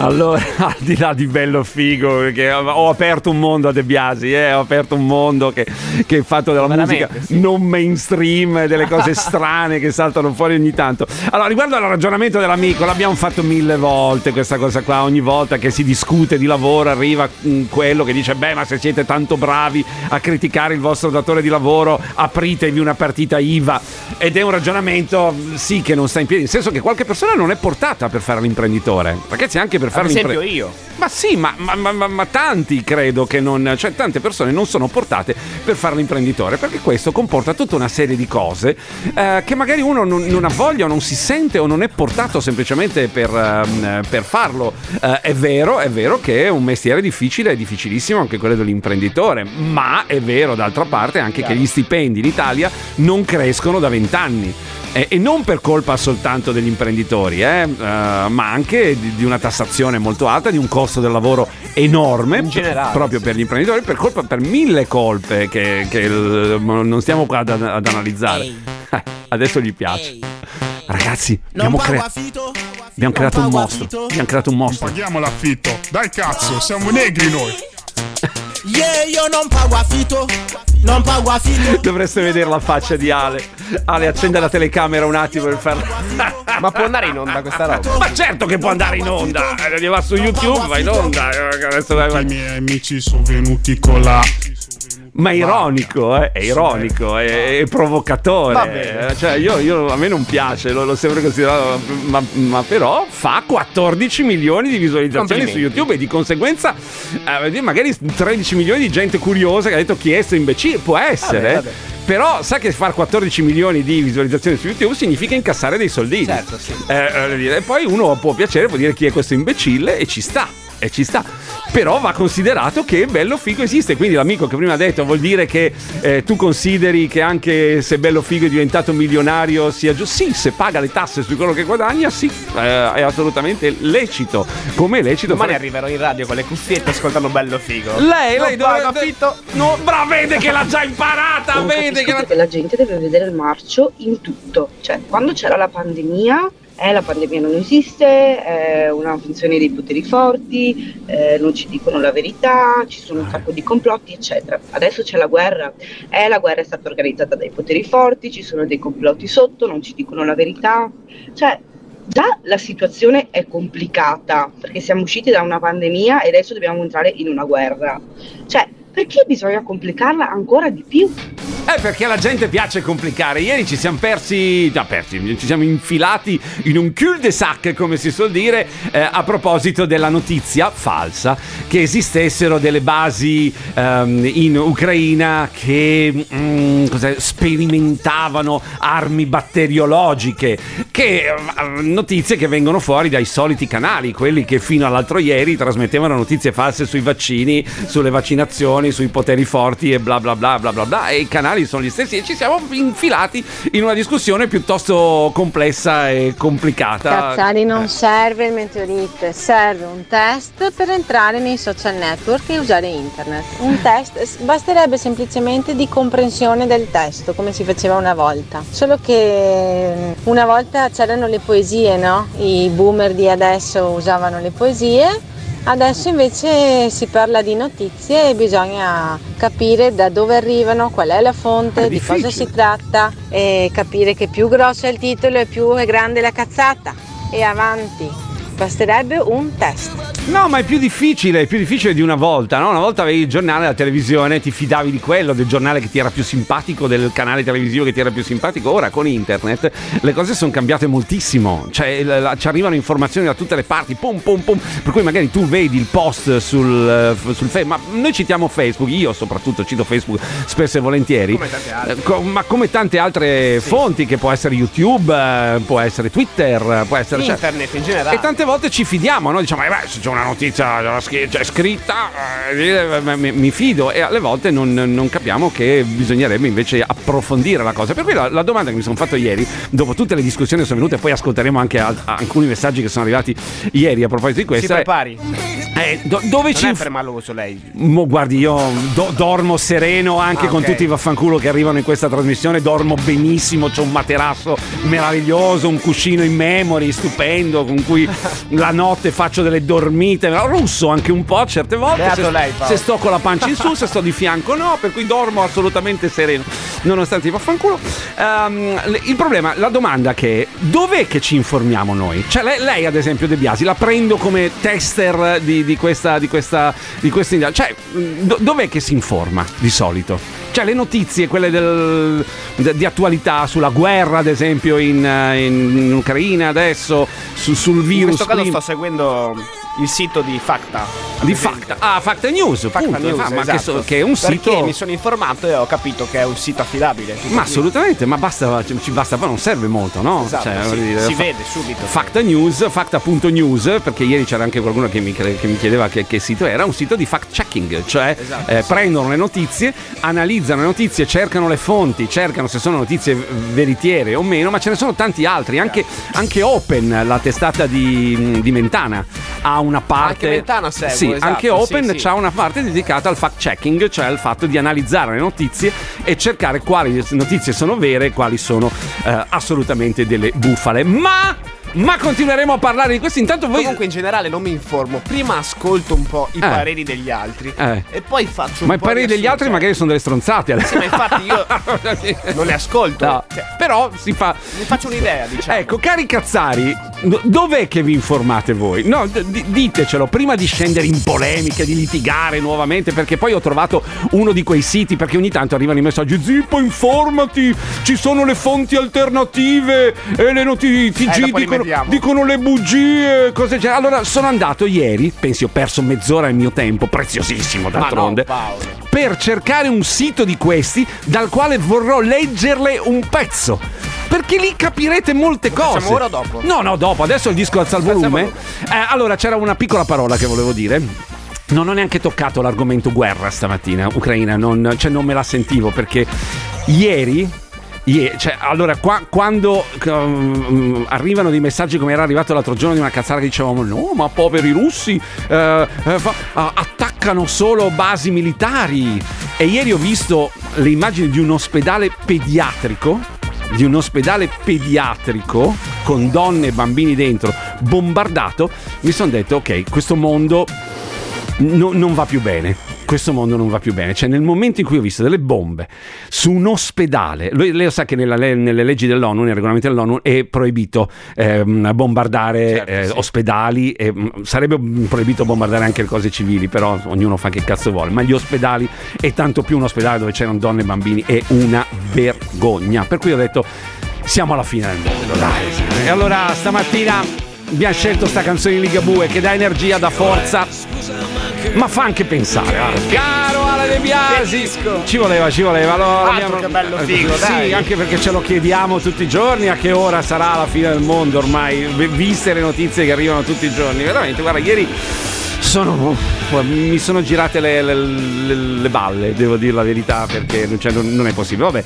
Allora, al di là di bello figo, perché ho aperto un mondo a De Biasi, eh, ho aperto un mondo che, che è fatto della Veramente, musica non mainstream, delle cose strane che saltano fuori ogni tanto. Allora, riguardo al ragionamento dell'amico, l'abbiamo fatto mille volte questa cosa qua, ogni volta che si discute di lavoro arriva mm, quello che dice, beh, ma se siete tanto bravi a criticare il vostro datore di lavoro, apritevi una partita IVA. Ed è un ragionamento, sì, che non sta in piedi, nel senso che qualche persona non è portata per fare l'imprenditore. Ragazzi, anche per fare Ad esempio l'imprenditore. io. Ma sì, ma, ma- ma- ma- tanti credo che non. cioè tante persone non sono portate per fare l'imprenditore perché questo comporta tutta una serie di cose eh, che magari uno non, non ha voglia o non si sente o non è portato semplicemente per, ehm, per farlo. Eh, è vero, è vero che è un mestiere difficile, è difficilissimo anche quello dell'imprenditore, ma è vero d'altra parte anche che gli stipendi in Italia non crescono da vent'anni. Eh, e non per colpa soltanto degli imprenditori, eh, eh, ma anche di, di una tassazione molto alta, di un costo del lavoro enorme, In generale, proprio per gli imprenditori, per colpa per mille colpe che, che il- non stiamo qua ad, ad analizzare. Eh, Adesso gli piace. Ragazzi, abbiamo, pago crea- affitto? abbiamo creato un mostro. Abbiamo creato un mostro. Paghiamo l'affitto. Dai cazzo, siamo negri noi. Yeah, io non pago affitto. Non pago affitto. Dovreste vedere la faccia di Ale. Ale, accende la telecamera un attimo per farla. Ma può andare in onda questa roba? Ma certo che può andare in onda. Eh, Va su YouTube, va in onda. Eh, Adesso vai- vai- I miei amici sono venuti con la. Ma ironico, eh? è ironico, è, è provocatore. Eh, Cioè, io, io- a me non piace, lo, l'ho sempre considerato, ma, ma però fa 14 milioni di visualizzazioni su. YouTube e di conseguenza eh, magari 13 milioni di gente curiosa che ha detto chi è sto imbecille, può essere. Vabbè, vabbè. Però sa che far 14 milioni di visualizzazioni su YouTube significa incassare dei soldini. Certo, sì. Eh, dire, e poi uno può piacere, può dire chi è questo imbecille e ci sta. E ci sta. Però va considerato che bello figo esiste. Quindi l'amico che prima ha detto vuol dire che eh, tu consideri che anche se bello figo è diventato milionario sia giusto. Sì, se paga le tasse su quello che guadagna, sì, eh, è assolutamente lecito. Come è lecito Domani fare- arriverò in radio con le cuffiette ascoltando bello figo. Lei, Non lei dovrebbe- affitto. No, brava, vede che l'ha già imparata, vede che perché la gente deve vedere il marcio in tutto. Cioè, quando c'era la pandemia, eh, la pandemia non esiste, è una funzione dei poteri forti, eh, non ci dicono la verità, ci sono un sacco di complotti, eccetera. Adesso c'è la guerra, eh, la guerra è stata organizzata dai poteri forti, ci sono dei complotti sotto, non ci dicono la verità. Cioè, già la situazione è complicata perché siamo usciti da una pandemia e adesso dobbiamo entrare in una guerra. Cioè, perché bisogna complicarla ancora di più? Eh, perché alla gente piace complicare. Ieri ci siamo persi, già persi, ci siamo infilati in un cul-de-sac, come si suol dire, eh, a proposito della notizia falsa che esistessero delle basi ehm, in Ucraina che mm, sperimentavano armi batteriologiche. Che eh, notizie che vengono fuori dai soliti canali, quelli che fino all'altro ieri trasmettevano notizie false sui vaccini, sulle vaccinazioni, sui poteri forti e bla bla bla bla bla bla. E i canali sono gli stessi e ci siamo infilati in una discussione piuttosto complessa e complicata. Cazzari non serve il meteorite, serve un test per entrare nei social network e usare internet. Un test basterebbe semplicemente di comprensione del testo, come si faceva una volta. Solo che mm, una volta c'erano le poesie, no? I boomer di adesso usavano le poesie. Adesso invece si parla di notizie e bisogna capire da dove arrivano, qual è la fonte, di cosa si tratta e capire che più grosso è il titolo e più è grande la cazzata. E avanti. Basterebbe un test. No, ma è più difficile, è più difficile di una volta, no? Una volta avevi il giornale, la televisione, ti fidavi di quello, del giornale che ti era più simpatico, del canale televisivo che ti era più simpatico. Ora con internet le cose sono cambiate moltissimo, cioè l- l- ci arrivano informazioni da tutte le parti, pum pum pum, per cui magari tu vedi il post sul, eh, sul Facebook, ma noi citiamo Facebook, io soprattutto cito Facebook spesso e volentieri, Come tante altre. Eh, co- ma come tante altre fonti che può essere YouTube, eh, può essere Twitter, può essere... cioè- Internet in generale. e tante volte ci fidiamo, no? Diciamo, eh beh, se c'è una notizia scri- già scritta, eh, mi, mi fido. E alle volte non, non capiamo che bisognerebbe invece approfondire la cosa. Per cui la, la domanda che mi sono fatto ieri, dopo tutte le discussioni che sono venute, poi ascolteremo anche al- alcuni messaggi che sono arrivati ieri a proposito di Si questo. è- prepari. Eh, do- dove non ci è permaloso lei. Mo, guardi, io do- dormo sereno anche Ah, con ok. tutti i vaffanculo che arrivano in questa trasmissione. Dormo benissimo, c'ho un materasso meraviglioso, un cuscino in memory stupendo con cui la notte faccio delle dormite. Russo anche un po' certe volte. Se, lei, se sto con la pancia in su, se sto di fianco no, per cui dormo assolutamente sereno, nonostante i vaffanculo. Le- il problema, la domanda che è dov'è che ci informiamo noi? Cioè lei, lei, ad esempio De Biasi la prendo come tester di, di questa di questa di questa indagine. Cioè mh, do- dov'è che si informa di solito? Cioè le notizie, quelle del- de- di attualità sulla guerra, ad esempio in, eh, in Ucraina adesso, su- sul In virus questo caso clima- sto seguendo il sito di Facta. di Facta, ah, Facta News, Facta punto. News, Ah, ma che, esatto. so- che è un Perché sito mi sono informato e ho capito che è un sito affidabile. Ma assolutamente, ma basta, ci basta, non serve molto, no? Esatto, Cioè, sì, dire, si fa- vede subito. Facta News, facta.news, perché ieri c'era anche qualcuno che mi, che mi chiedeva che, che sito era, un sito di fact checking, cioè Esatto, eh, sì. prendono le notizie, analizzano le notizie, cercano le fonti, cercano se sono notizie veritiere o meno, ma ce ne sono tanti altri, anche, anche Open, la testata di, di Mentana, ha una parte... Anche Mentana seguo, Sì, esatto, anche Open sì, ha una parte dedicata al fact checking, cioè al fatto di analizzare le notizie e cercare quali notizie sono vere e quali sono eh, assolutamente delle bufale. Ma, ma continueremo a parlare di questo. Intanto voi. Comunque in generale non mi informo. Prima ascolto un po' i Eh. pareri degli altri Eh. e poi faccio un Ma i po' pareri di degli altri magari sono delle stronzate. Sì, ma infatti io non le ascolto. No, Cioè, però si fa. mi faccio un'idea, diciamo. Ecco, cari cazzari, do- dov'è che vi informate voi? No, d- di- ditecelo prima di scendere in polemiche, di litigare nuovamente, perché poi ho trovato uno di quei siti, perché ogni tanto arrivano i messaggi, Zippo, informati, ci sono le fonti alternative e le notizie Eh, dicono, dicono le bugie, cose genere. Allora, sono andato ieri, pensi ho perso mezz'ora del mio tempo, preziosissimo no, d'altronde Paolo. per cercare un sito di questi dal quale vorrò leggerle un pezzo. Perché lì capirete molte cose. facciamo ora o dopo? No, no, dopo. Adesso il disco alza il volume. Eh, allora, c'era una piccola parola che volevo dire. Non ho neanche toccato l'argomento guerra stamattina, Ucraina, non, cioè non me la sentivo perché ieri Ie- cioè, allora, qua- quando um, arrivano dei messaggi come era arrivato l'altro giorno di una cazzata che dicevamo: No, ma poveri russi eh, eh, fa- ah, attaccano solo basi militari. E ieri ho visto le immagini di un ospedale pediatrico. Di un ospedale pediatrico con donne e bambini dentro bombardato. Mi sono detto: Ok, questo mondo no- non va più bene. Questo mondo non va più bene. Cioè, nel momento in cui ho visto delle bombe su un ospedale, lui- lei lo sa che nella le- nelle leggi dell'ONU, nei regolamenti dell'ONU, è proibito ehm, bombardare eh, ospedali, e, mm, sarebbe proibito bombardare anche le cose civili, però ognuno fa che cazzo vuole. Ma gli ospedali, e tanto più un ospedale dove c'erano donne e bambini, è una vergogna. Per cui ho detto, siamo alla fine del mondo, dai. E allora stamattina abbiamo scelto sta canzone di Ligabue che dà energia, dà forza, ma fa anche pensare. Caro Ale De Biasi, ci voleva, ci voleva. Allora, Altro che bello figo, sì, dai. anche perché ce lo chiediamo tutti i giorni a che ora sarà la fine del mondo ormai, viste le notizie che arrivano tutti i giorni. Veramente, guarda, ieri sono, mi sono girate le, le- le- le balle, devo dire la verità, perché non, cioè, non- non è possibile. Vabbè.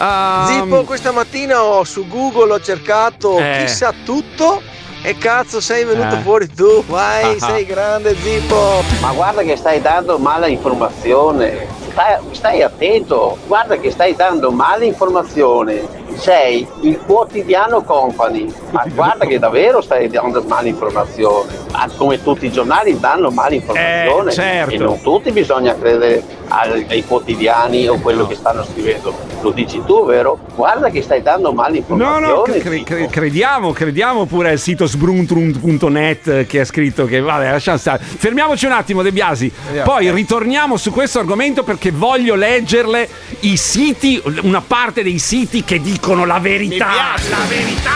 Ehm, Zippo, questa mattina ho su Google ho cercato Eh. chi sa tutto e cazzo sei venuto Eh. fuori tu, vai, Ah. sei grande Zippo. Ma guarda che stai dando male informazione, stai, stai attento, guarda che stai dando male informazione. Sei il quotidiano company, ma guarda che davvero stai dando male informazione. Ma come tutti i giornali danno male informazione Eh, certo. e non tutti bisogna credere ai, ai quotidiani o quello che stanno scrivendo. Lo dici tu, vero? Guarda che stai dando male No, informazione. no, cre- cre- cre- crediamo, crediamo pure al sito sbruntrunt.net che ha scritto che vabbè, lasciamo stare. Fermiamoci un attimo, De Biasi. Poi ritorniamo su questo argomento perché voglio leggerle i siti, una parte dei siti che dicono la verità. La verità!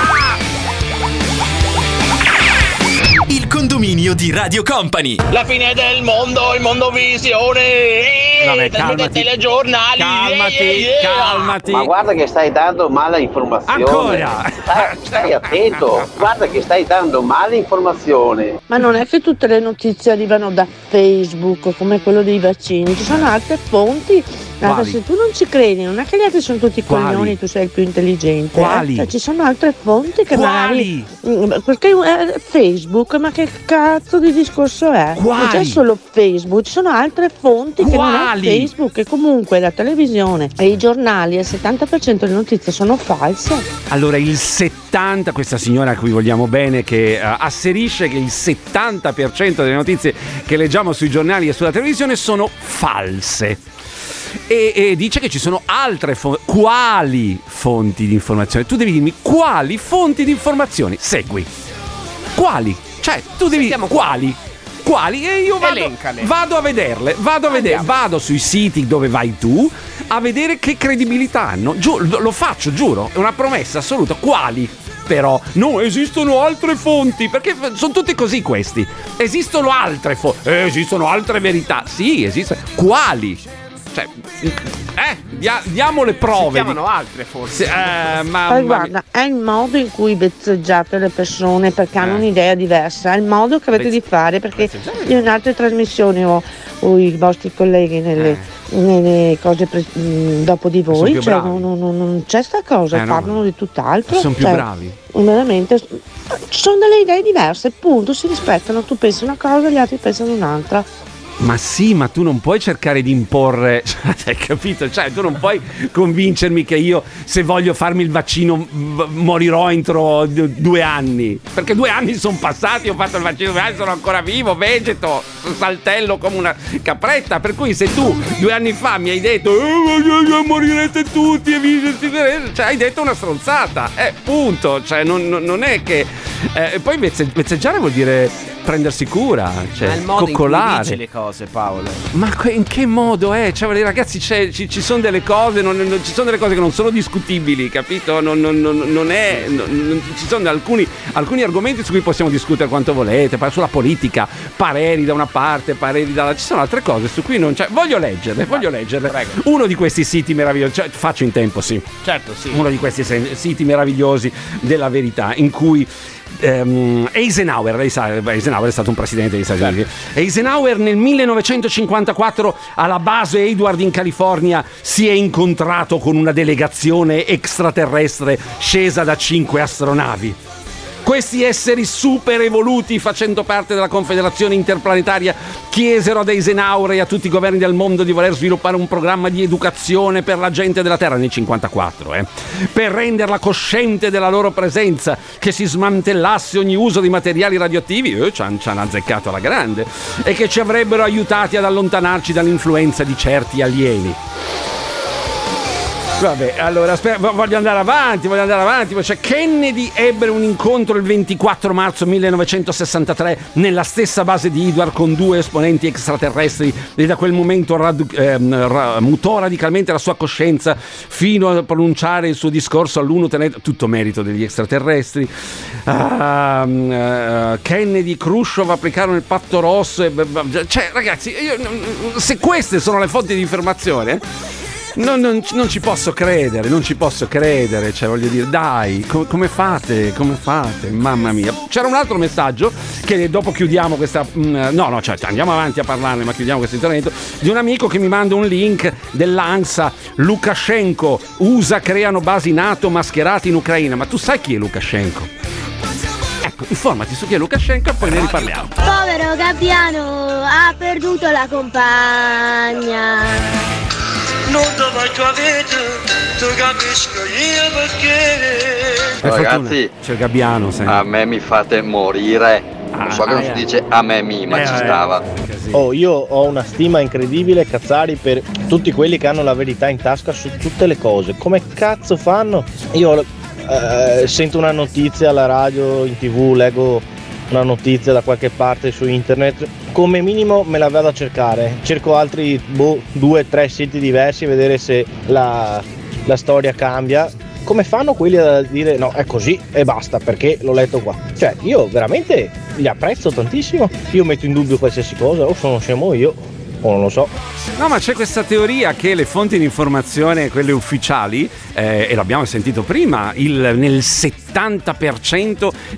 Il condominio di Radio Company. La fine del mondo, il mondo visione. Vabbè, calmati. telegiornali. Calmati, eh, eh. calmati. Ma guarda che stai dando male informazione. Ancora? Stai, stai attento, guarda che stai dando male informazione. Ma non è che tutte le notizie arrivano da Facebook come quello dei vaccini, ci sono altre fonti. Guarda, Quali? se tu non ci credi, non è che gli altri sono tutti Quali? coglioni, tu sei il più intelligente. eh. Quali? Cioè, ci sono altre fonti che Quali? magari. Mm, Perché eh, Facebook, ma che cazzo di discorso è? Non c'è Quali? solo Facebook, ci sono altre fonti che non è Quali? Facebook, e comunque la televisione e i giornali, il 70% delle notizie sono false. Allora, il 70, questa signora a cui vogliamo bene, che eh, asserisce che il 70% delle notizie che leggiamo sui giornali e sulla televisione sono false. E, e dice che ci sono altre fonti. Quali fonti di informazione? Tu devi dirmi quali fonti di informazioni segui. Quali? Cioè, tu devi. Quali? Quali? E io vado, vado a vederle, vado a vedere, vado sui siti dove vai tu a vedere che credibilità hanno. Giu- lo faccio, giuro, è una promessa assoluta. Quali? Però no, esistono altre fonti, perché sono tutti così questi. Esistono altre fonti, esistono altre verità. Sì, esistono. Quali? Cioè, eh, dia- diamo le prove. Si chiamano altre forse. Sì, eh, ma, Poi ma- guarda, è il modo in cui bezzeggiate le persone perché hanno Eh. un'idea diversa, è il modo che avete di fare perché io in altre trasmissioni ho, ho i vostri colleghi nelle, nelle cose pre- mh, dopo di Eh. Voi, più cioè, non, non- non- non c'è sta cosa, Eh, no. parlano di tutt'altro. Sono più cioè, bravi. Veramente, ci sono delle idee diverse, punto, si rispettano, tu pensi una cosa, gli altri pensano un'altra. Ma sì, ma tu non puoi cercare di imporre, cioè, hai capito? Cioè, tu non puoi convincermi che io, se voglio farmi il vaccino, morirò entro due anni. Perché due anni sono passati, ho fatto il vaccino due anni, sono ancora vivo, vegeto, saltello come una capretta. Per cui se tu due anni fa mi hai detto, "Eh, morirete tutti e vi sentirete", cioè hai detto una stronzata. Eh, punto. Cioè, non, non- è che... eh, poi vezze- vezzeggiare vuol dire prendersi cura, cioè Ma il modo coccolare. le cose, Paolo. Ma in che modo è? Cioè, ragazzi, ci, ci sono delle cose, non, non- ci sono delle cose che non sono discutibili, capito? Non, non- è. ci sono alcuni, alcuni argomenti su cui possiamo discutere quanto volete, sulla politica, pareri da una parte, pareri dall'altra. Ci sono altre cose su cui non c'è. Voglio leggerle, voglio leggerle. Uno di questi siti meravigliosi, cioè, faccio in tempo, sì. Certo, sì. Uno di questi siti meravigliosi della verità, in cui ehm, Eisenhower, lei sa, beh, Eisenhower è stato un presidente degli Stati Uniti. Eisenhower nel 1954 alla base Edward in California si è incontrato con una delegazione extraterrestre scesa da cinque astronavi. Questi esseri super evoluti facendo parte della Confederazione Interplanetaria chiesero ad Eisenhower e a tutti i governi del mondo di voler sviluppare un programma di educazione per la gente della Terra nel 54, eh, per renderla cosciente della loro presenza, che si smantellasse ogni uso di materiali radioattivi, eh, ci hanno azzeccato alla grande, e che ci avrebbero aiutati ad allontanarci dall'influenza di certi alieni. Vabbè, allora vo- voglio andare avanti, voglio andare avanti. Cioè, Kennedy ebbe un incontro il 24 marzo 1963 nella stessa base di Edward con due esponenti extraterrestri e da quel momento radu- ehm, ra- mutò radicalmente la sua coscienza fino a pronunciare il suo discorso all'uno tenente, tutto merito degli extraterrestri. Mm, eh, Kennedy, Khrushchev applicarono il patto rosso. E, cioè, ragazzi, io- se queste sono le fonti di informazione. Non, non- non ci posso credere, non ci posso credere, cioè voglio dire, dai, co- come fate, come fate, mamma mia. C'era un altro messaggio che dopo chiudiamo questa, mm, no no, cioè andiamo avanti a parlarne, ma chiudiamo questo intervento, di un amico che mi manda un link dell'ANSA, Lukashenko, USA creano basi NATO mascherate in Ucraina, ma tu sai chi è Lukashenko? Ecco, informati su chi è Lukashenko e poi ne riparliamo. Povero Gabbiano ha perduto la compagna. Non io perché. Per Ragazzi, c'è il Gabbiano, sai. a me mi fate morire. Non so che non si eh. dice a me mi, ma Eh, ci eh. stava. Oh, io ho una stima incredibile, Cazzari, per tutti quelli che hanno la verità in tasca su tutte le cose. Come cazzo fanno? Io eh, sento una notizia alla radio, in tv, leggo una notizia da qualche parte su internet, come minimo me la vado a cercare. Cerco altri boh, due, tre siti diversi, vedere se la, la storia cambia. Come fanno quelli a dire no, è così e basta perché l'ho letto qua? Cioè, io veramente li apprezzo tantissimo. Io metto in dubbio qualsiasi cosa, o sono scemo io, o non lo so. No, ma c'è questa teoria che le fonti di informazione, quelle ufficiali, eh, e l'abbiamo sentito prima, il- nel 70%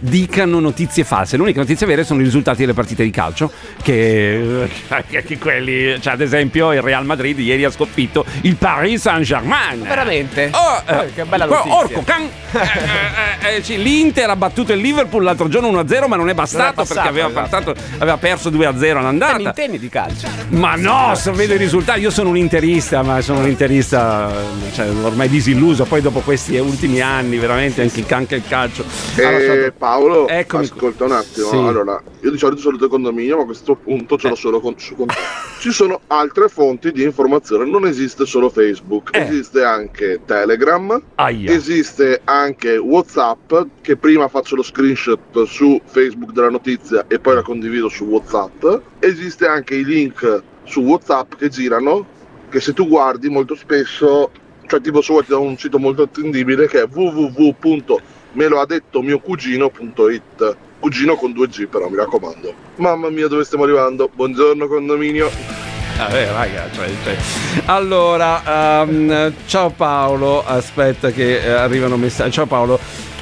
dicano notizie false. Le uniche notizie vere sono i risultati delle partite di calcio, che, che- che quelli, cioè ad esempio il Real Madrid ieri ha sconfitto il Paris Saint-Germain. Veramente? Oh, eh, Oh, che bella oh, notizia. Orco, can- eh, eh, eh, L'Inter ha battuto il Liverpool l'altro giorno 1-0, ma non è bastato, passato, perché aveva, esatto. passato- aveva perso 2-0 all'andata. Nintenni di calcio. Ma no, se vedo i risultati, io sono un interista, ma sono un interista cioè, ormai disilluso. Poi dopo questi ultimi anni, veramente anche, anche il calcio. ha Eh, Paolo, Eccomi. ascolta un attimo. Sì. Allora, io di solito saluto il condominio, ma a questo punto ce l'ho solo con, su con. Ci sono altre fonti di informazione, non esiste solo Facebook, esiste anche Telegram, Aia. esiste anche WhatsApp, che prima faccio lo screenshot su Facebook della notizia e poi la condivido su WhatsApp. Esiste anche i link su WhatsApp che girano, che se tu guardi molto spesso, cioè tipo su da un sito molto attendibile che è www.meloadettomiocugino.it Cugino con 2G però, mi raccomando. Mamma mia, dove stiamo arrivando? Buongiorno condominio. Vabbè, raga, cioè, cioè. Allora, ehm, ciao Paolo, aspetta che eh, arrivano messaggi. Ciao Paolo,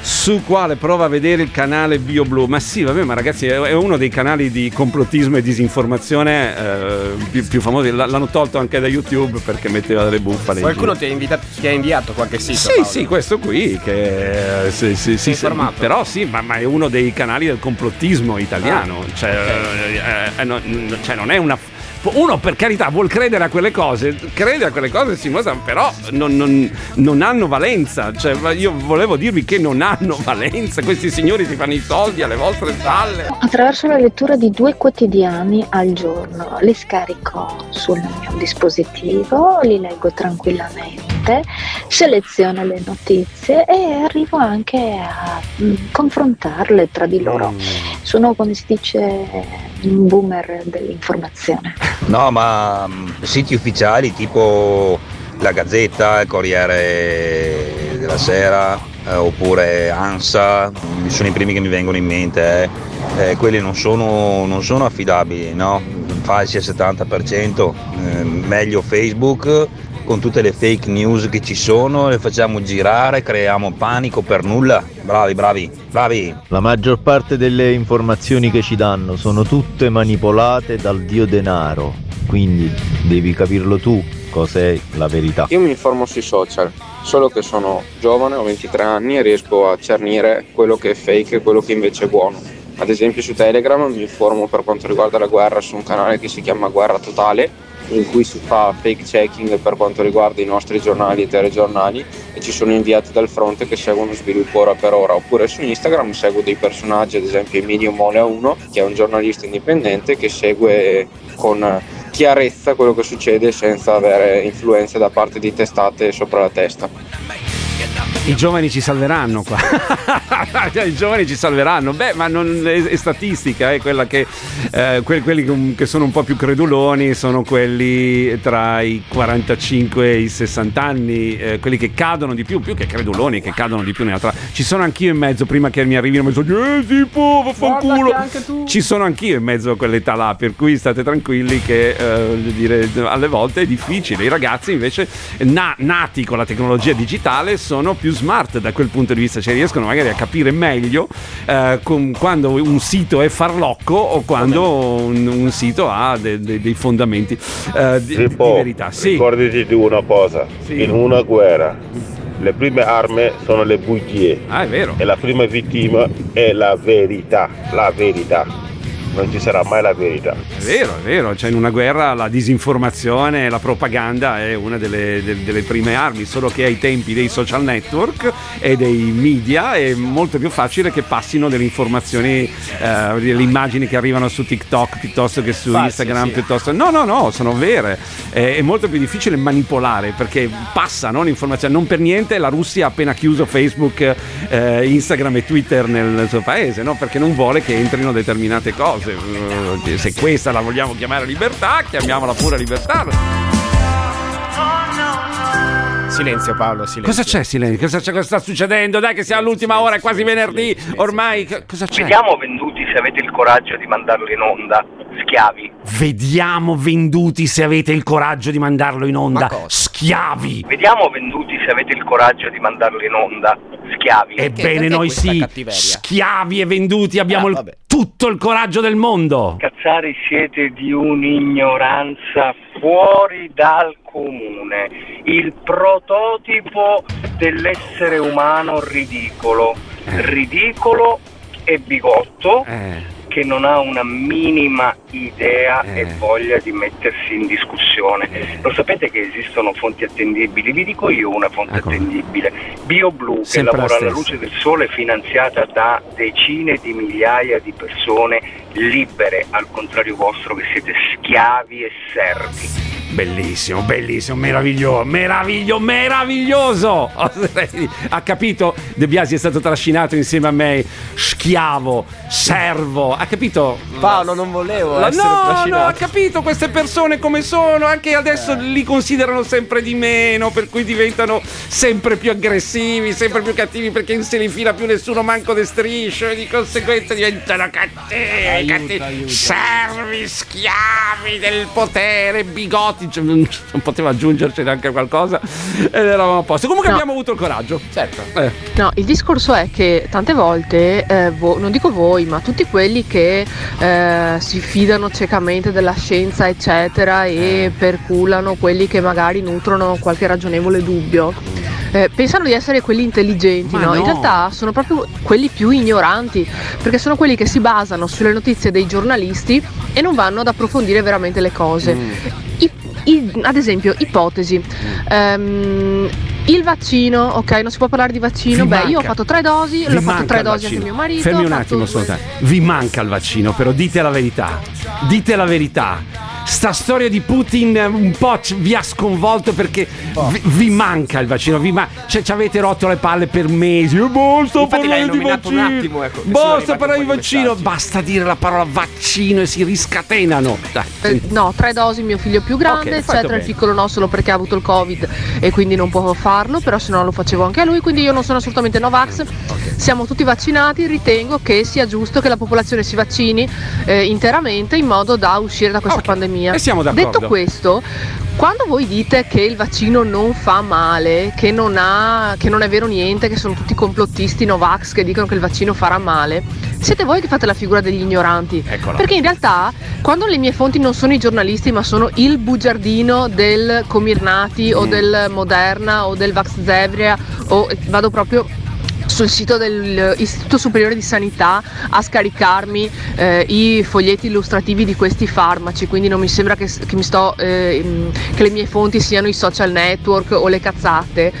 su quale prova a vedere il canale BioBlu? Ma sì, vabbè, ma ragazzi, è uno dei canali di complottismo e disinformazione eh, più, più famosi. L'hanno tolto anche da YouTube perché metteva delle bufale. Qualcuno ti ha, invitato- ti ha inviato qualche sito? Sì, Paolo? sì, questo qui, che eh, sì, sì, sì, sì, informato? però sì, ma, ma è uno dei canali del complottismo italiano, Ah, cioè, eh, eh, no- n- cioè non è una... Uno per carità vuol credere a quelle cose, crede a quelle cose si mostra, però non, non- non hanno valenza, cioè, ma io volevo dirvi che non hanno valenza, questi signori si fanno i soldi alle vostre spalle. Attraverso la lettura di due quotidiani al giorno li scarico sul mio dispositivo, li leggo tranquillamente, seleziono le notizie e arrivo anche a mm, confrontarle tra di loro. Sono, come si dice, un boomer dell'informazione. No, ma mh, siti ufficiali tipo la Gazzetta, il Corriere della Sera eh, oppure ANSA, mh, sono i primi che mi vengono in mente, eh. Eh, quelli non sono, non sono affidabili, no? Falsi al 70%, eh, meglio Facebook con tutte le fake news che ci sono, le facciamo girare, creiamo panico per nulla. Bravi, bravi, bravi. La maggior parte delle informazioni che ci danno sono tutte manipolate dal dio denaro, quindi devi capirlo tu cos'è la verità. Io mi informo sui social. solo che sono giovane, ho 23 anni e riesco a cernire quello che è fake e quello che invece è buono. Ad esempio su Telegram mi informo per quanto riguarda la guerra su un canale che si chiama Guerra Totale in cui si fa fake checking per quanto riguarda i nostri giornali e telegiornali e ci sono inviati dal fronte che seguono sviluppo ora per ora. Oppure su Instagram seguo dei personaggi ad esempio Emilio Mole 1 che è un giornalista indipendente che segue con chiarezza quello che succede senza avere influenze da parte di testate sopra la testa I giovani ci salveranno qua. I giovani ci salveranno. Beh, ma non è, è statistica, è quella che eh, que- quelli che, sono un po' più creduloni sono quelli tra i 45 e i 60 anni, eh, quelli che cadono di più, più che creduloni, che cadono di più nella tra. Ci sono anch'io in mezzo, prima che mi arrivino messaggi, eh tipo, vaffanculo. Ci sono anch'io in mezzo a quell'età là, per cui state tranquilli che eh, dire, alle volte è difficile. I ragazzi invece na- nati con la tecnologia digitale sono più smart da quel punto di vista, cioè riescono magari a capire meglio eh, con- quando un sito è farlocco o quando un, un sito ha de- de- dei fondamenti eh, di, di verità. Sì. Ricordati di una cosa, in una guerra le prime armi sono le bugie. Ah, è vero. E la prima vittima è la verità, la verità. Non ci sarà mai la verità. È vero, è vero, cioè in una guerra la disinformazione e la propaganda è una delle, de- delle prime armi, solo che ai tempi dei social network e dei media è molto più facile che passino delle informazioni, eh, delle immagini che arrivano su TikTok piuttosto che su False, Instagram, sì. piuttosto... No, no, no, sono vere. È, è molto più difficile manipolare perché passano l'informazione. Non per niente la Russia ha appena chiuso Facebook, eh, Instagram e Twitter nel suo paese, no? perché non vuole che entrino determinate cose. Eh, Se questa la vogliamo chiamare libertà, chiamiamola pure libertà. Silenzio Paolo, silenzio. Cosa c'è, Silenzio? Cosa, c'è- cosa sta succedendo? Dai, che siamo all'ultima ora, è quasi venerdì. Ormai, cosa c'è? Vediamo venduti se avete il coraggio di mandarlo in onda. Schiavi. Vediamo venduti se avete il coraggio di mandarlo in onda. Schiavi! Vediamo venduti se avete il coraggio di mandarlo in onda. Schiavi. Ebbene, noi sì, schiavi e venduti abbiamo il- tutto il coraggio del mondo. Cazzari siete di un'ignoranza fuori dal comune. Il prototipo dell'essere umano ridicolo. Ridicolo e bigotto. Che non ha una minima idea e voglia di mettersi in discussione. Lo sapete che esistono fonti attendibili? Vi dico io una fonte attendibile. BioBlue, che lavora alla luce del sole, finanziata da decine di migliaia di persone libere, al contrario vostro che siete schiavi e servi. Bellissimo, bellissimo, meraviglioso, meraviglio, meraviglioso. Ha capito? De Biasi è stato trascinato insieme a me, schiavo, servo. Ha capito? Paolo, non volevo La- essere no, no, trascinato. ha capito queste persone come sono, anche adesso li considerano sempre di meno, per cui diventano sempre più aggressivi, sempre più cattivi perché non se li fila più nessuno manco de strisce e di conseguenza diventano cattivi, cattivi. servi, schiavi del potere, bigotti, non non poteva aggiungerci neanche qualcosa ed eravamo a posto. Comunque No. abbiamo avuto il coraggio. Certo. Eh. No, il discorso è che tante volte, eh, vo- non dico voi, ma tutti quelli che eh, si fidano ciecamente della scienza, eccetera, e perculano quelli che magari nutrono qualche ragionevole dubbio. eh, pensano di essere quelli intelligenti, Ma no? In no. realtà sono proprio quelli più ignoranti, perché sono quelli che si basano sulle notizie dei giornalisti e non vanno ad approfondire veramente le cose. I- i- ad esempio, ipotesi. Ehm, il vaccino, ok, non si può parlare di vaccino. Vi Beh, io ho manca- fatto tre dosi, Vi l'ho fatto manca tre dosi anche mio marito. Fermi un attimo, due-. Vi manca il vaccino, però dite la verità. Dite la verità. Sta storia di Putin eh, un po' vi ha sconvolto perché vi, vi manca il vaccino. Vi ma- cioè, ci avete rotto le palle per mesi. Basta l'hai parlare di nominato un vaccino. attimo, ecco, basta arrivati parlare di vaccino. Basta dire la parola vaccino e si riscatenano. Dai. Eh, No, tre dosi mio figlio più grande, Ok, hai fatto eccetera. Il piccolo no, solo perché ha avuto il Covid e quindi non può farlo, però se no lo facevo anche a lui, quindi io non sono assolutamente Novax. Siamo tutti vaccinati, ritengo che sia giusto che la popolazione si vaccini eh, interamente in modo da uscire da questa pandemia. E siamo d'accordo. Detto questo, quando voi dite che il vaccino non fa male, che non, ha, che non è vero niente, che sono tutti complottisti Novax che dicono che il vaccino farà male, siete voi che fate la figura degli ignoranti. Eccola. Perché in realtà, quando le mie fonti non sono i giornalisti, ma sono il bugiardino del Comirnati o Mm. del Moderna o del Vax Zebria, o vado proprio sul sito dell'Istituto Superiore di Sanità a scaricarmi eh, i foglietti illustrativi di questi farmaci, quindi non mi sembra che, che mi sto, eh, che le mie fonti siano i social network o le cazzate.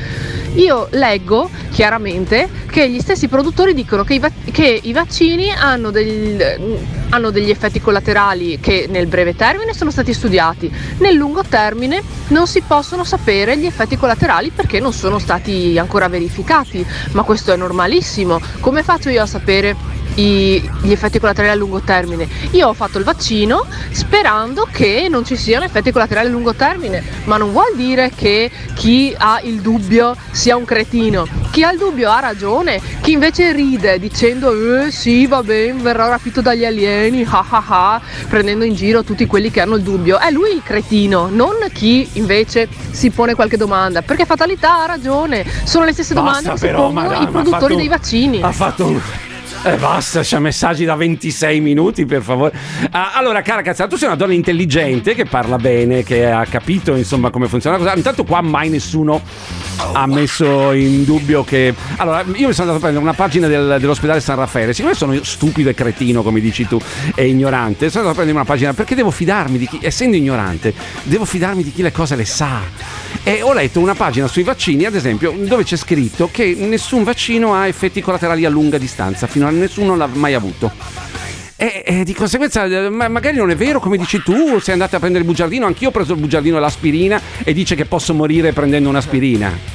Io leggo chiaramente che gli stessi produttori dicono che i, va- che i vaccini hanno, del- hanno degli effetti collaterali che nel breve termine sono stati studiati, nel lungo termine non si possono sapere gli effetti collaterali perché non sono stati ancora verificati, ma questo è normalissimo. Come faccio io a sapere i- gli effetti collaterali a lungo termine? Io ho fatto il vaccino sperando che non ci siano effetti collaterali a lungo termine, ma non vuol dire che chi ha il dubbio sia un cretino. Chi ha il dubbio ha ragione, chi invece ride dicendo eh sì va bene, verrò rapito dagli alieni, ah ah ah, prendendo in giro tutti quelli che hanno il dubbio, è lui il cretino, non chi invece si pone qualche domanda, perché fatalità ha ragione, sono le stesse domande Basta che si però, pongono madonna, i produttori fatto- dei vaccini. Ha fatto un. Eh, basta, c'ha messaggi da 26 minuti, per favore. Ah, allora, cara cazzata, tu sei una donna intelligente che parla bene, che ha capito insomma come funziona la cosa. Intanto, qua mai nessuno ha messo in dubbio che. Allora, io mi sono andato a prendere una pagina del- dell'ospedale San Raffaele. Siccome sono stupido e cretino, come dici tu, e ignorante, sono andato a prendere una pagina perché devo fidarmi di chi, essendo ignorante, devo fidarmi di chi le cose le sa. E ho letto una pagina sui vaccini, ad esempio, dove c'è scritto che nessun vaccino ha effetti collaterali a lunga distanza, fino a nessuno l'ha mai avuto. E, e di conseguenza, ma- magari non è vero come dici tu, sei andata a prendere il bugiardino, anch'io ho preso il bugiardino e l'aspirina e dice che posso morire prendendo un'aspirina.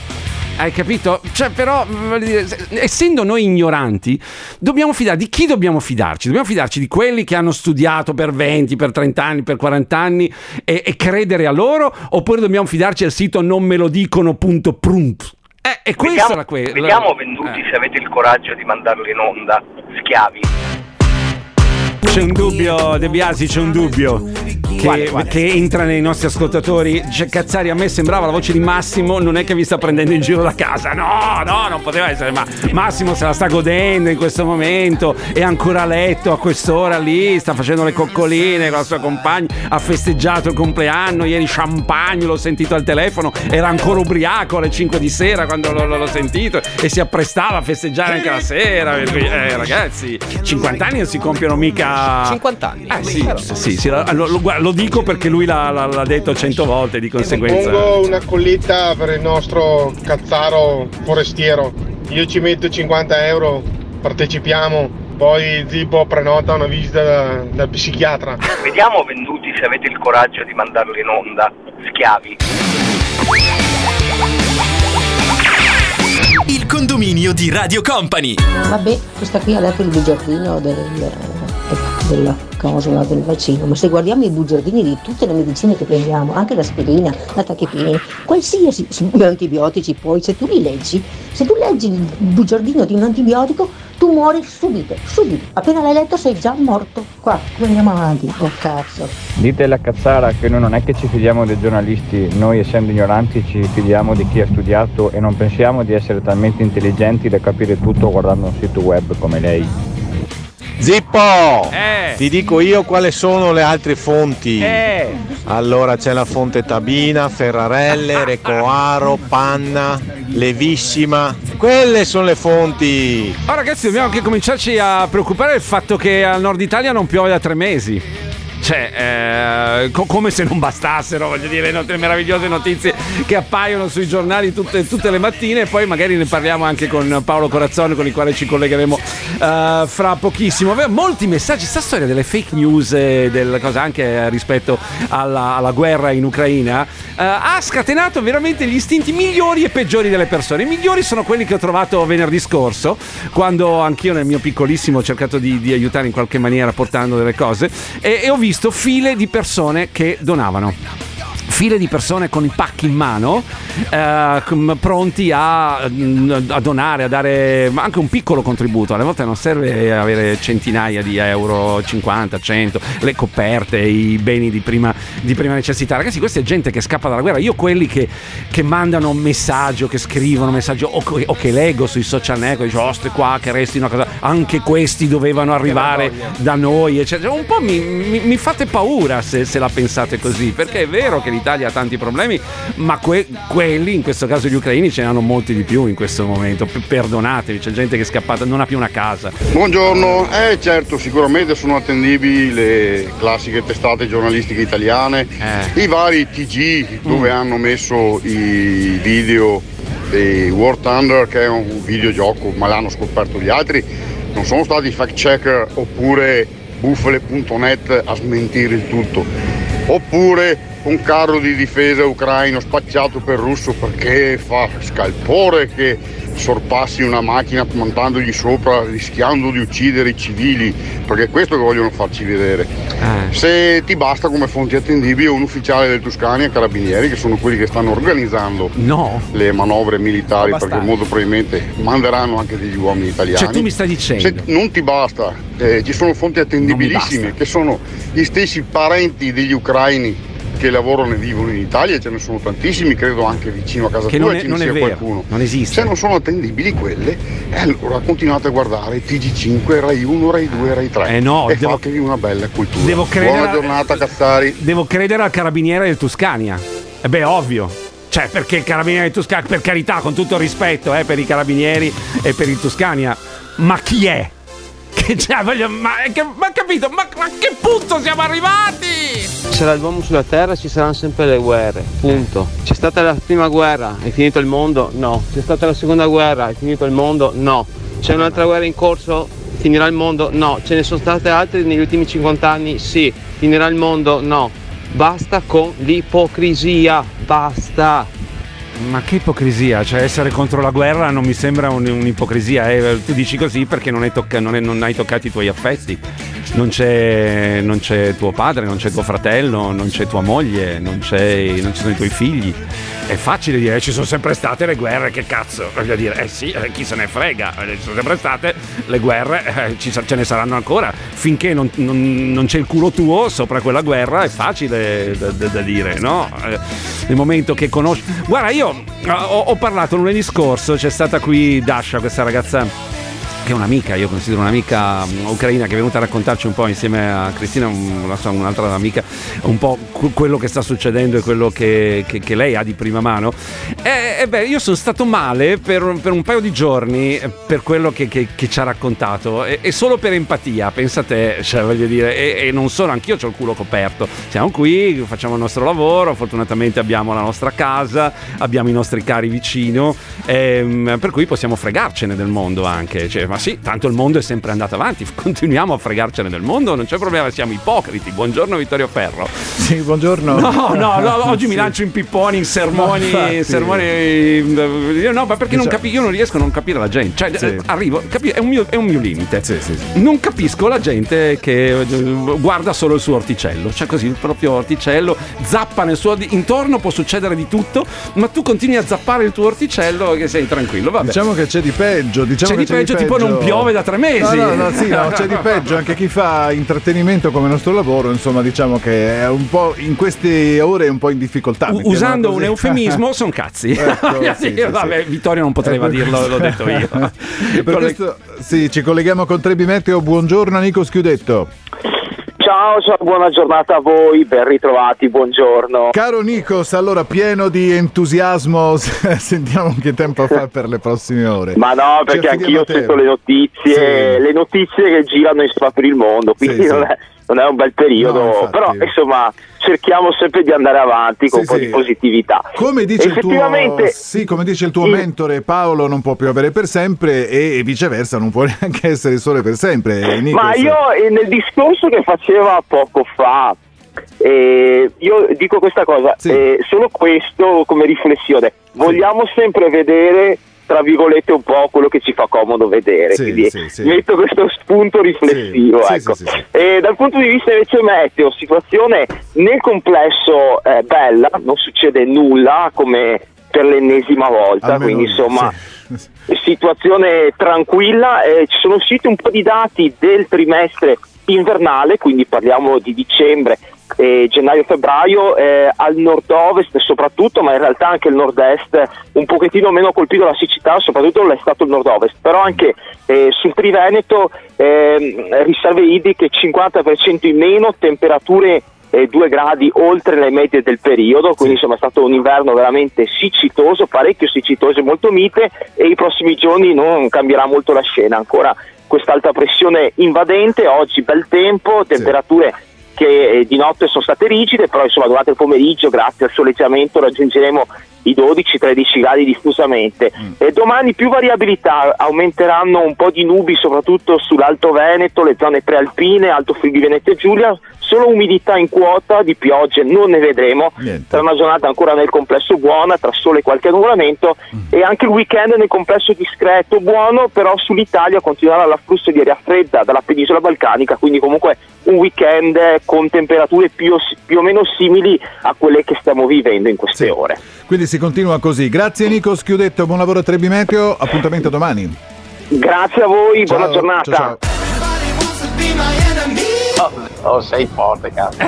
Hai capito? Cioè, però, se- essendo noi ignoranti, dobbiamo fidare di chi dobbiamo fidarci? Dobbiamo fidarci di quelli che hanno studiato per 20, per 30 anni, per 40 anni e, e credere a loro? Oppure dobbiamo fidarci al sito non me lo dicono.prump? Eh, e questo Vediamo, era quello. vediamo venduti se avete il coraggio di mandarlo in onda. Schiavi. C'è un dubbio, De Biasi, c'è un dubbio che, che entra nei nostri ascoltatori. Dice, Cazzari, a me sembrava la voce di Massimo, non è che vi sta prendendo in giro da casa. No, no, non poteva essere, ma Massimo se la sta godendo in questo momento, è ancora a letto a quest'ora lì, sta facendo le coccoline con la sua compagna, ha festeggiato il compleanno, ieri champagne, l'ho sentito al telefono, era ancora ubriaco alle 5 di sera quando l'ho, l'ho sentito e si apprestava a festeggiare anche la sera. Eh, ragazzi, 50 anni non si compiono mica 50 anni. eh sì, sì, sì, lo, lo- lo dico perché lui l'ha, l'ha- detto cento volte, di conseguenza. Pongo una colletta per il nostro cazzaro forestiero. Io ci metto 50 euro, partecipiamo. Poi Zippo prenota una visita da- dal psichiatra. Vediamo venduti se avete il coraggio di mandarlo in onda. Schiavi. Il condominio di Radio Company. Vabbè, questa qui ha dato il bugiardino del, della là, del vaccino, ma se guardiamo i bugiardini di tutte le medicine che prendiamo, anche l'aspirina, la tachipirina, qualsiasi antibiotici poi, se tu li leggi, se tu leggi il bugiardino di un antibiotico, tu muori subito, subito. Appena l'hai letto sei già morto. Qua, andiamo avanti? Oh cazzo. Dite la cazzara che noi non è che ci fidiamo dei giornalisti, noi essendo ignoranti ci fidiamo di chi ha studiato e non pensiamo di essere talmente intelligenti da capire tutto guardando un sito web come lei. Zippo! Ti dico io quali sono le altre fonti. Allora c'è la fonte Tabina, Ferrarelle, Recoaro, Panna, Levissima. Quelle sono le fonti. Oh, ragazzi, dobbiamo anche cominciarci a preoccupare del fatto che al nord Italia non piove da tre mesi. Cioè, eh, co- come se non bastassero, voglio dire, le meravigliose notizie che appaiono sui giornali tutte, tutte le mattine. E poi magari ne parliamo anche con Paolo Corazzone, con il quale ci collegheremo eh, fra pochissimo. Aveva molti messaggi. Sta storia delle fake news, del, cosa, anche rispetto alla, alla guerra in Ucraina, eh, ha scatenato veramente gli istinti migliori e peggiori delle persone. I migliori sono quelli che ho trovato venerdì scorso, quando anch'io nel mio piccolissimo ho cercato di, di aiutare in qualche maniera portando delle cose e, e ho visto file di persone che donavano. File di persone con i pacchi in mano, eh, pronti a, mm, a donare, a dare anche un piccolo contributo. Alle volte non serve avere centinaia di euro, 50, 100, le coperte, i beni di prima, di prima necessità. Ragazzi, questa è gente che scappa dalla guerra. Io quelli che, che mandano messaggio, che scrivono messaggio o, che- o che leggo sui social network, dico, oh, qua che restino a casa, anche questi dovevano arrivare da noi, eccetera. Un po' mi, mi- mi fate paura se, se la pensate così, perché è vero che l'Italia ha tanti problemi, ma que- quelli, in questo caso gli ucraini, ce ne hanno molti di più in questo momento. P- perdonatevi, c'è gente che è scappata, non ha più una casa. Buongiorno, eh certo, sicuramente sono attendibili le classiche testate giornalistiche italiane, i vari TG dove hanno messo i video di War Thunder che è un videogioco ma l'hanno scoperto gli altri, non sono stati fact checker oppure bufale.net a smentire il tutto, oppure un carro di difesa ucraino spacciato per russo perché fa scalpore che sorpassi una macchina montandogli sopra rischiando di uccidere i civili perché è questo che vogliono farci vedere. Se ti basta come fonti attendibili un ufficiale del Tuscania e Carabinieri che sono quelli che stanno organizzando No. le manovre militari perché molto probabilmente manderanno anche degli uomini italiani. Cioè, tu mi stai dicendo? se non ti basta eh, ci sono fonti attendibilissime che sono gli stessi parenti degli ucraini che lavorano e vivono in Italia, ce ne sono tantissimi, credo anche vicino a casa Che tua non è- ce ne non è sia vero, qualcuno. non esiste. Se non sono attendibili quelle, eh, allora continuate a guardare TG5, Rai 1, Rai 2, Rai 3 Eh no, e devo- fatevi una bella cultura. Devo credere Buona a- giornata Cazzari. Devo credere al carabiniere del Tuscania. E beh, ovvio. Cioè, perché il carabiniere del Tuscania, per carità, con tutto il rispetto eh, per i carabinieri e per il Tuscania, ma chi è? Cioè, voglio, ma, che, ma capito? Ma, ma a che punto siamo arrivati? C'era l'uomo sulla terra, ci saranno sempre le guerre, punto. C'è stata la prima guerra, è finito il mondo? No. C'è stata la seconda guerra, è finito il mondo? No. C'è un'altra guerra in corso? Finirà il mondo? No. Ce ne sono state altre negli ultimi 50 anni? Sì. Finirà il mondo? No. Basta con l'ipocrisia, basta. Ma che ipocrisia, cioè essere contro la guerra non mi sembra un- un'ipocrisia, eh. tu dici così perché non hai, tocca- non è- non hai toccato i tuoi affetti, non c'è, non c'è tuo padre, non c'è tuo fratello, non c'è tua moglie, non, non ci sono i tuoi figli. È facile dire, "Eh, ci sono sempre state le guerre, che cazzo, voglio dire, eh sì, eh, chi se ne frega, eh, ci sono sempre state le guerre, eh, ci ce ne saranno ancora, finché non, non- c'è il culo tuo sopra quella guerra è facile da, da- da dire, no? Eh, nel momento che conosci... Guarda, io ho, ho parlato lunedì scorso, c'è stata qui Dasha, questa ragazza che è un'amica, io considero un'amica mm, ucraina che è venuta a raccontarci un po' insieme a Cristina, un- sua- un'altra amica, un po' que- quello che sta succedendo e quello che, che- che lei ha di prima mano. E, e beh, io sono stato male per, per un paio di giorni eh, per quello che, che- ci ha raccontato e, e solo per empatia, pensa te, cioè voglio dire, e, e non solo, anch'io ho il culo coperto. Siamo qui, facciamo il nostro lavoro, fortunatamente abbiamo la nostra casa, abbiamo i nostri cari vicino, ehm, per cui possiamo fregarcene del mondo anche. Cioè, ma sì, tanto il mondo è sempre andato avanti, continuiamo a fregarcene del mondo, non c'è problema, siamo ipocriti. Buongiorno Vittorio Ferro. Sì, buongiorno. No, no, no, oggi mi Sì. lancio in pipponi, in sermoni, in sermoni. Io no, ma perché non Diciamo- capi- io non riesco a non capire la gente. Cioè, Sì. eh, arrivo, capi- è, un mio, è un mio limite. Non capisco la gente che eh, guarda solo il suo orticello. Cioè, così il proprio orticello, zappa nel suo. intorno può succedere di tutto, ma tu continui a zappare il tuo orticello che sei tranquillo. Vabbè. Diciamo che c'è di peggio. Diciamo C'è che di peggio, tipo non piove da tre mesi. No, no, no, sì, no, c'è di peggio. Anche chi fa intrattenimento come il nostro lavoro, insomma, diciamo che è un po' in queste ore è un po' in difficoltà. U- usando un eufemismo, sono cazzi. Ecco, sì, sì, Vabbè, Vittorio non poteva per dirlo, l'ho detto io. Per questo sì, ci colleghiamo con Trebi Meteo. Buongiorno Nico Schiudetto. Ciao, ciao, buona giornata a voi, ben ritrovati, buongiorno. Caro Nikos, allora pieno di entusiasmo, sentiamo che tempo fa per le prossime ore. Ma no, perché affidiamo anch'io te. sento le notizie, Sì. le notizie che girano in spa per il mondo, quindi Sì, sì. non, È, non è un bel periodo, No, però insomma cerchiamo sempre di andare avanti con Sì, un po' sì. di positività. Come dice, il tuo, Effettivamente, sì, come dice il tuo il- mentore Paolo, non può piovere per sempre e viceversa non può neanche essere sole per sempre. Nikos. Ma io eh, nel discorso che faceva poco fa, eh, io dico questa cosa, eh, solo questo come riflessione, vogliamo sempre vedere tra virgolette un po' quello che ci fa comodo vedere. Sì, quindi sì, sì. metto questo spunto riflessivo. Ecco. E dal punto di vista invece meteo, situazione nel complesso eh, bella, non succede nulla come per l'ennesima volta, Almeno quindi insomma sì. situazione tranquilla, eh, ci sono usciti un po' di dati del trimestre invernale, quindi parliamo di dicembre e gennaio-febbraio eh, al nord-ovest soprattutto, ma in realtà anche il nord-est un pochettino meno colpito dalla siccità, soprattutto l'è stato il nord-ovest, però anche eh, sul Triveneto ehm, riserve idriche 50% in meno, temperature eh, 2 gradi oltre le medie del periodo, quindi insomma è stato un inverno veramente siccitoso, parecchio siccitoso e molto mite e i prossimi giorni non cambierà molto la scena, ancora questa alta pressione invadente, oggi bel tempo, temperature che eh, di notte sono state rigide, però insomma durante il pomeriggio grazie al soleggiamento raggiungeremo i 12-13 gradi diffusamente. E domani più variabilità, aumenteranno un po' di nubi soprattutto sull'Alto Veneto, le zone prealpine, Alto Friuli Veneto e Giulia, solo umidità in quota, di piogge non ne vedremo, sarà una giornata ancora nel complesso buona, tra sole e qualche annuvolamento e anche il weekend nel complesso discreto buono, però sull'Italia continuerà l'afflusso di aria fredda dalla penisola balcanica, quindi comunque un weekend con temperature più, più o meno simili a quelle che stiamo vivendo in queste ore. Quindi si continua così. Grazie Nico Schiudetto, buon lavoro a Trebi Meteo, appuntamento domani. Grazie a voi, buona Ciao, giornata. ciao, Oh, oh, sei forte, cazzo.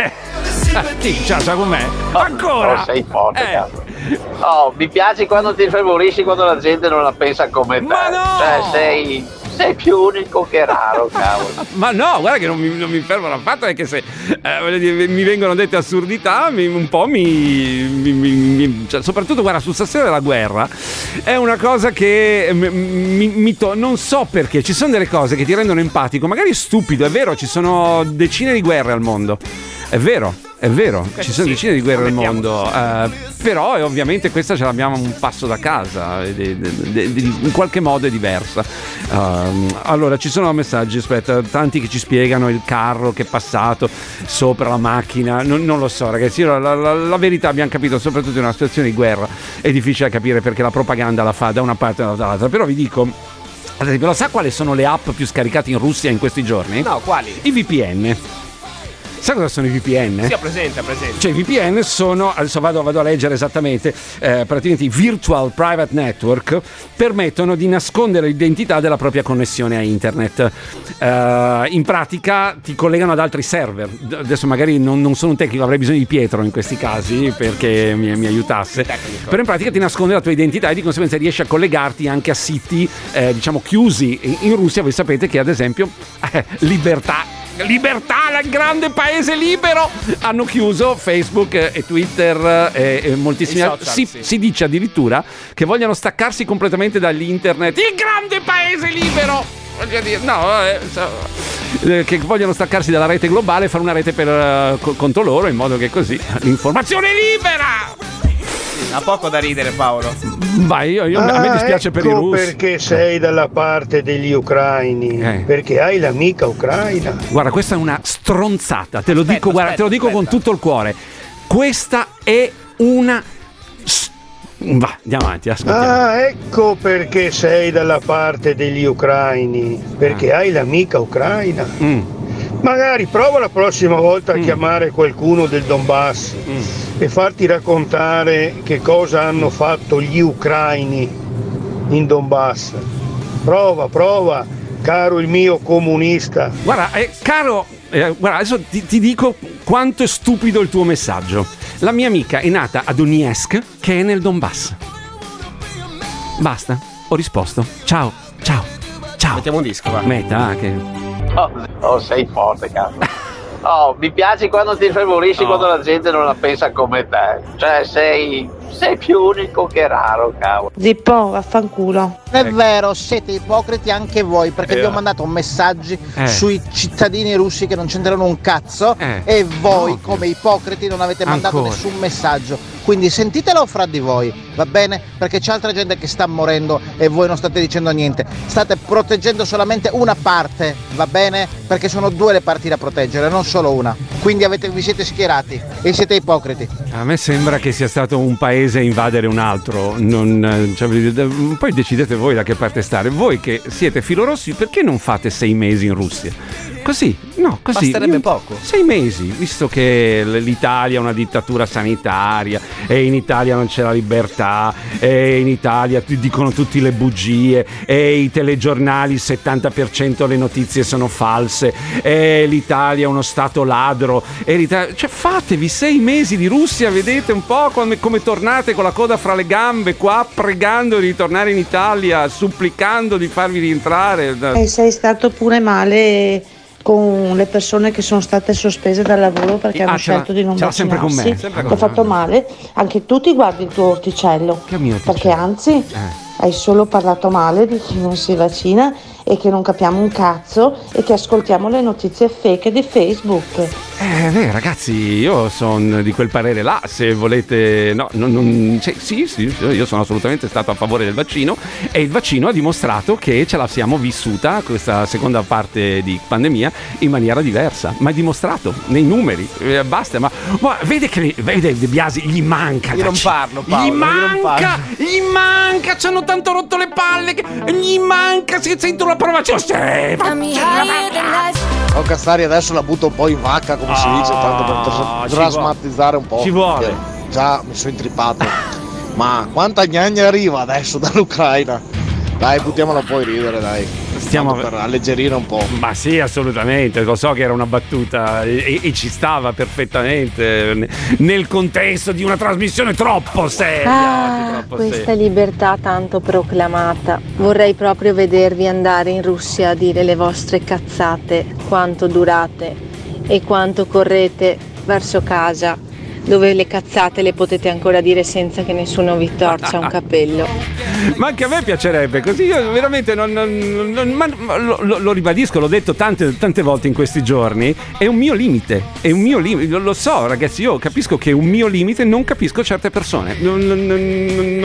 Sì, ciao, ciao con me. Ancora? Oh, sei forte, Eh. cazzo. Oh, mi piace quando ti fervorisci quando la gente non la pensa come te. Ma no! Cioè, sei, sei più unico che raro, cavolo. Ma no, guarda che non mi, non mi fermano affatto, è che se eh, mi vengono dette assurdità, mi- un po' mi... mi- cioè, soprattutto, guarda, sul stasera della guerra è una cosa che mi, mi- mi to- non so perché, ci sono delle cose che ti rendono empatico, magari stupido, è vero, ci sono decine di guerre al mondo, è vero. È vero, ci sono decine di guerre al mondo, eh, però eh, ovviamente questa ce l'abbiamo un passo da casa, è- in qualche modo è diversa. Ehm, allora, ci sono messaggi, aspetta, tanti che ci spiegano il carro che è passato sopra la macchina, non, non lo so ragazzi, la, la- la verità abbiamo capito, soprattutto in una situazione di guerra, è difficile capire perché la propaganda la fa da una parte o dall'altra, però vi dico... Ad esempio, lo sa quali sono le app più scaricate in Russia in questi giorni? No, quali? I VPN. Sa cosa sono i VPN? Sì, presente, presente. Cioè, i VPN sono, adesso vado, vado a leggere esattamente, eh, praticamente i Virtual Private Network permettono di nascondere l'identità della propria connessione a internet. Eh, in pratica ti collegano ad altri server. Adesso magari non, non sono un tecnico, avrei bisogno di Pietro in questi casi perché mi, mi aiutasse. Però in pratica ti nasconde la tua identità e di conseguenza riesci a collegarti anche a siti, eh, diciamo, chiusi. In, in Russia voi sapete che ad esempio eh, Libertà Libertà, il grande paese libero! Hanno chiuso Facebook e Twitter eh, e moltissimi altri. Si, sì. si dice addirittura che vogliono staccarsi completamente dagli internet. Il grande paese libero! Voglio dire, no, eh, so- eh, che vogliono staccarsi dalla rete globale e fare una rete per, eh, co- contro loro in modo che così l'informazione è libera! Ha poco da ridere, Paolo. Vai, io, io- a me Ah, dispiace per i ecco russi. perché sei dalla parte degli ucraini, Eh. perché hai l'amica ucraina. Guarda, questa è una stronzata, te lo dico, guarda, te lo dico con tutto il cuore. Questa è una. Va, andiamo avanti, ascoltiamo. Ah, ecco perché sei dalla parte degli ucraini, perché hai l'amica ucraina. Mm. Magari prova la prossima volta a chiamare qualcuno del Donbass Mm. e farti raccontare che cosa hanno fatto gli ucraini in Donbass. Prova, prova, caro il mio comunista. Guarda, eh, caro, eh, guarda, adesso ti, ti dico quanto è stupido il tuo messaggio. La mia amica è nata a Donetsk, che è nel Donbass. Basta, ho risposto. Ciao, ciao, ciao. Mettiamo un disco, va. Meta, ah, che... Oh, oh, sei forte, cazzo. Oh, mi piace quando ti fervorisci Oh. quando la gente non la pensa come te. Cioè, sei, sei più unico che raro, cavolo. Zippo, vaffanculo. È vero, siete ipocriti anche voi perché Eh. vi ho mandato messaggi Eh. sui cittadini russi che non c'entrano un cazzo Eh. e voi come ipocriti non avete mandato Ancora. nessun messaggio. Quindi sentitelo fra di voi, va bene? Perché c'è altra gente che sta morendo e voi non state dicendo niente. State proteggendo solamente una parte, va bene? Perché sono due le parti da proteggere, non solo una. Quindi avete, vi siete schierati e siete ipocriti. A me sembra che sia stato un paese a invadere un altro. Non, eh, cioè, poi decidete voi da che parte stare. Voi che siete filorossi, perché non fate sei mesi in Russia? Così, no, così. Basterebbe Io- poco. Sei mesi, visto che l'Italia è una dittatura sanitaria e in Italia non c'è la libertà e in Italia ti dicono tutte le bugie e i telegiornali il 70% le notizie sono false e l'Italia è uno stato ladro e l'Italia... Cioè fatevi sei mesi di Russia, vedete un po' come, come tornate con la coda fra le gambe qua pregando di ritornare in Italia, supplicando di farvi rientrare. E sei stato pure male con le persone che sono state sospese dal lavoro perché Ah, hanno scelto di non ce l'ha sempre con me, vaccinarsi. ha fatto male? Anche tu ti guardi il tuo orticello. Perché anzi Eh. hai solo parlato male di chi non si vaccina e che non capiamo un cazzo e che ascoltiamo le notizie fake di Facebook. Eh, beh, ragazzi, io sono di quel parere là. Se volete, no, non- non- cioè, sì, sì, io sono assolutamente stato a favore del vaccino e il vaccino ha dimostrato che ce la siamo vissuta questa seconda parte di pandemia in maniera diversa. Ma è dimostrato nei numeri, eh, basta. Ma, ma vede che vede De Biasi gli manca. Io non parlo, Paolo, Gli io non manca, parlo. gli manca. Ci hanno tanto rotto le palle. Che, gli manca. Se sento la provazione. Sì, Oh Cazzari adesso la butto un po' in vacca come si dice, tanto per trasmatizzare un po'. Ci vuole. Già mi sono intrippato. Ma quanta gnagna arriva adesso dall'Ucraina? Dai, buttiamola poi ridere, dai. Stiamo Tanto per alleggerire un po'. Ma sì, assolutamente, lo so che era una battuta e, e ci stava perfettamente ne- nel contesto di una trasmissione troppo seria. Ah, troppo questa seria. libertà tanto proclamata. Vorrei proprio vedervi andare in Russia a dire le vostre cazzate, quanto durate e quanto correte verso casa, dove le cazzate le potete ancora dire senza che nessuno vi torcia un capello. Ma anche a me piacerebbe, così io veramente non, non- non- lo, lo- ribadisco, l'ho detto tante, tante volte in questi giorni, è un mio limite, è un mio limite, lo, lo so ragazzi, io capisco che è un mio limite, non capisco certe persone, non,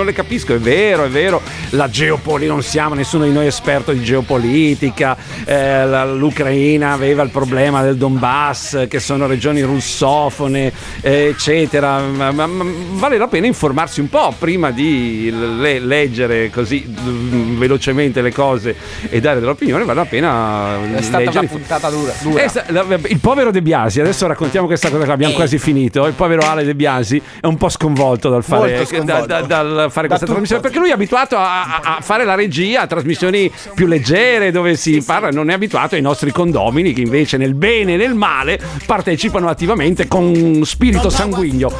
le capisco, è vero, è vero, la geopolitica, non siamo nessuno di noi esperto di geopolitica, eh, la- l'Ucraina aveva il problema del Donbass, che sono regioni russofone, eh, eccetera, ma, ma- ma vale la pena informarsi un po' prima di le- leggere così mm, velocemente le cose e dare dell'opinione, vale la pena È stata leggere. una puntata dura. dura. Eh, sta- la- il povero De Biasi, adesso raccontiamo questa cosa che abbiamo quasi finito. Il povero Ale De Biasi è un po' sconvolto dal fare, sconvolto. da- da- dal fare Da questa tutto. trasmissione perché lui è abituato a, a- a fare la regia a trasmissioni più leggere dove si parla, non è abituato ai nostri condomini che invece nel bene e nel male partecipano attivamente con spirito sanguigno.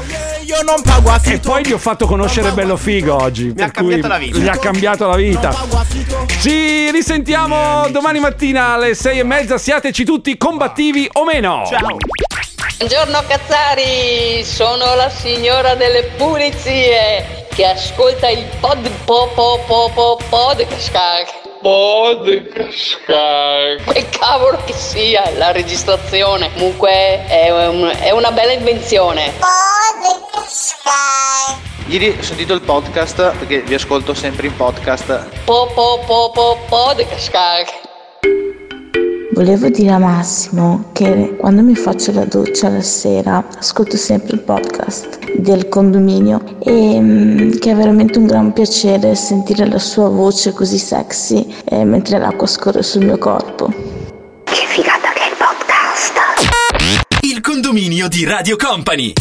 Io non pago E poi gli ho fatto conoscere Bello Figo oggi. Mi ha cambiato la vita. Mi ha cambiato la vita. Ci risentiamo domani mattina alle sei e mezza. Siateci tutti combattivi o meno. Ciao. Buongiorno Cazzari, sono la signora delle pulizie che ascolta il pod po po po po podcast. Podcast. Che cavolo che sia la registrazione. Comunque è, un- è una bella invenzione. Ieri ho sentito il podcast perché vi ascolto sempre in podcast. Po po po po podcast. Volevo dire a Massimo che quando mi faccio la doccia la sera ascolto sempre il podcast del condominio e mm, che è veramente un gran piacere sentire la sua voce così sexy eh, mentre l'acqua scorre sul mio corpo. Il condominio di Radio Company.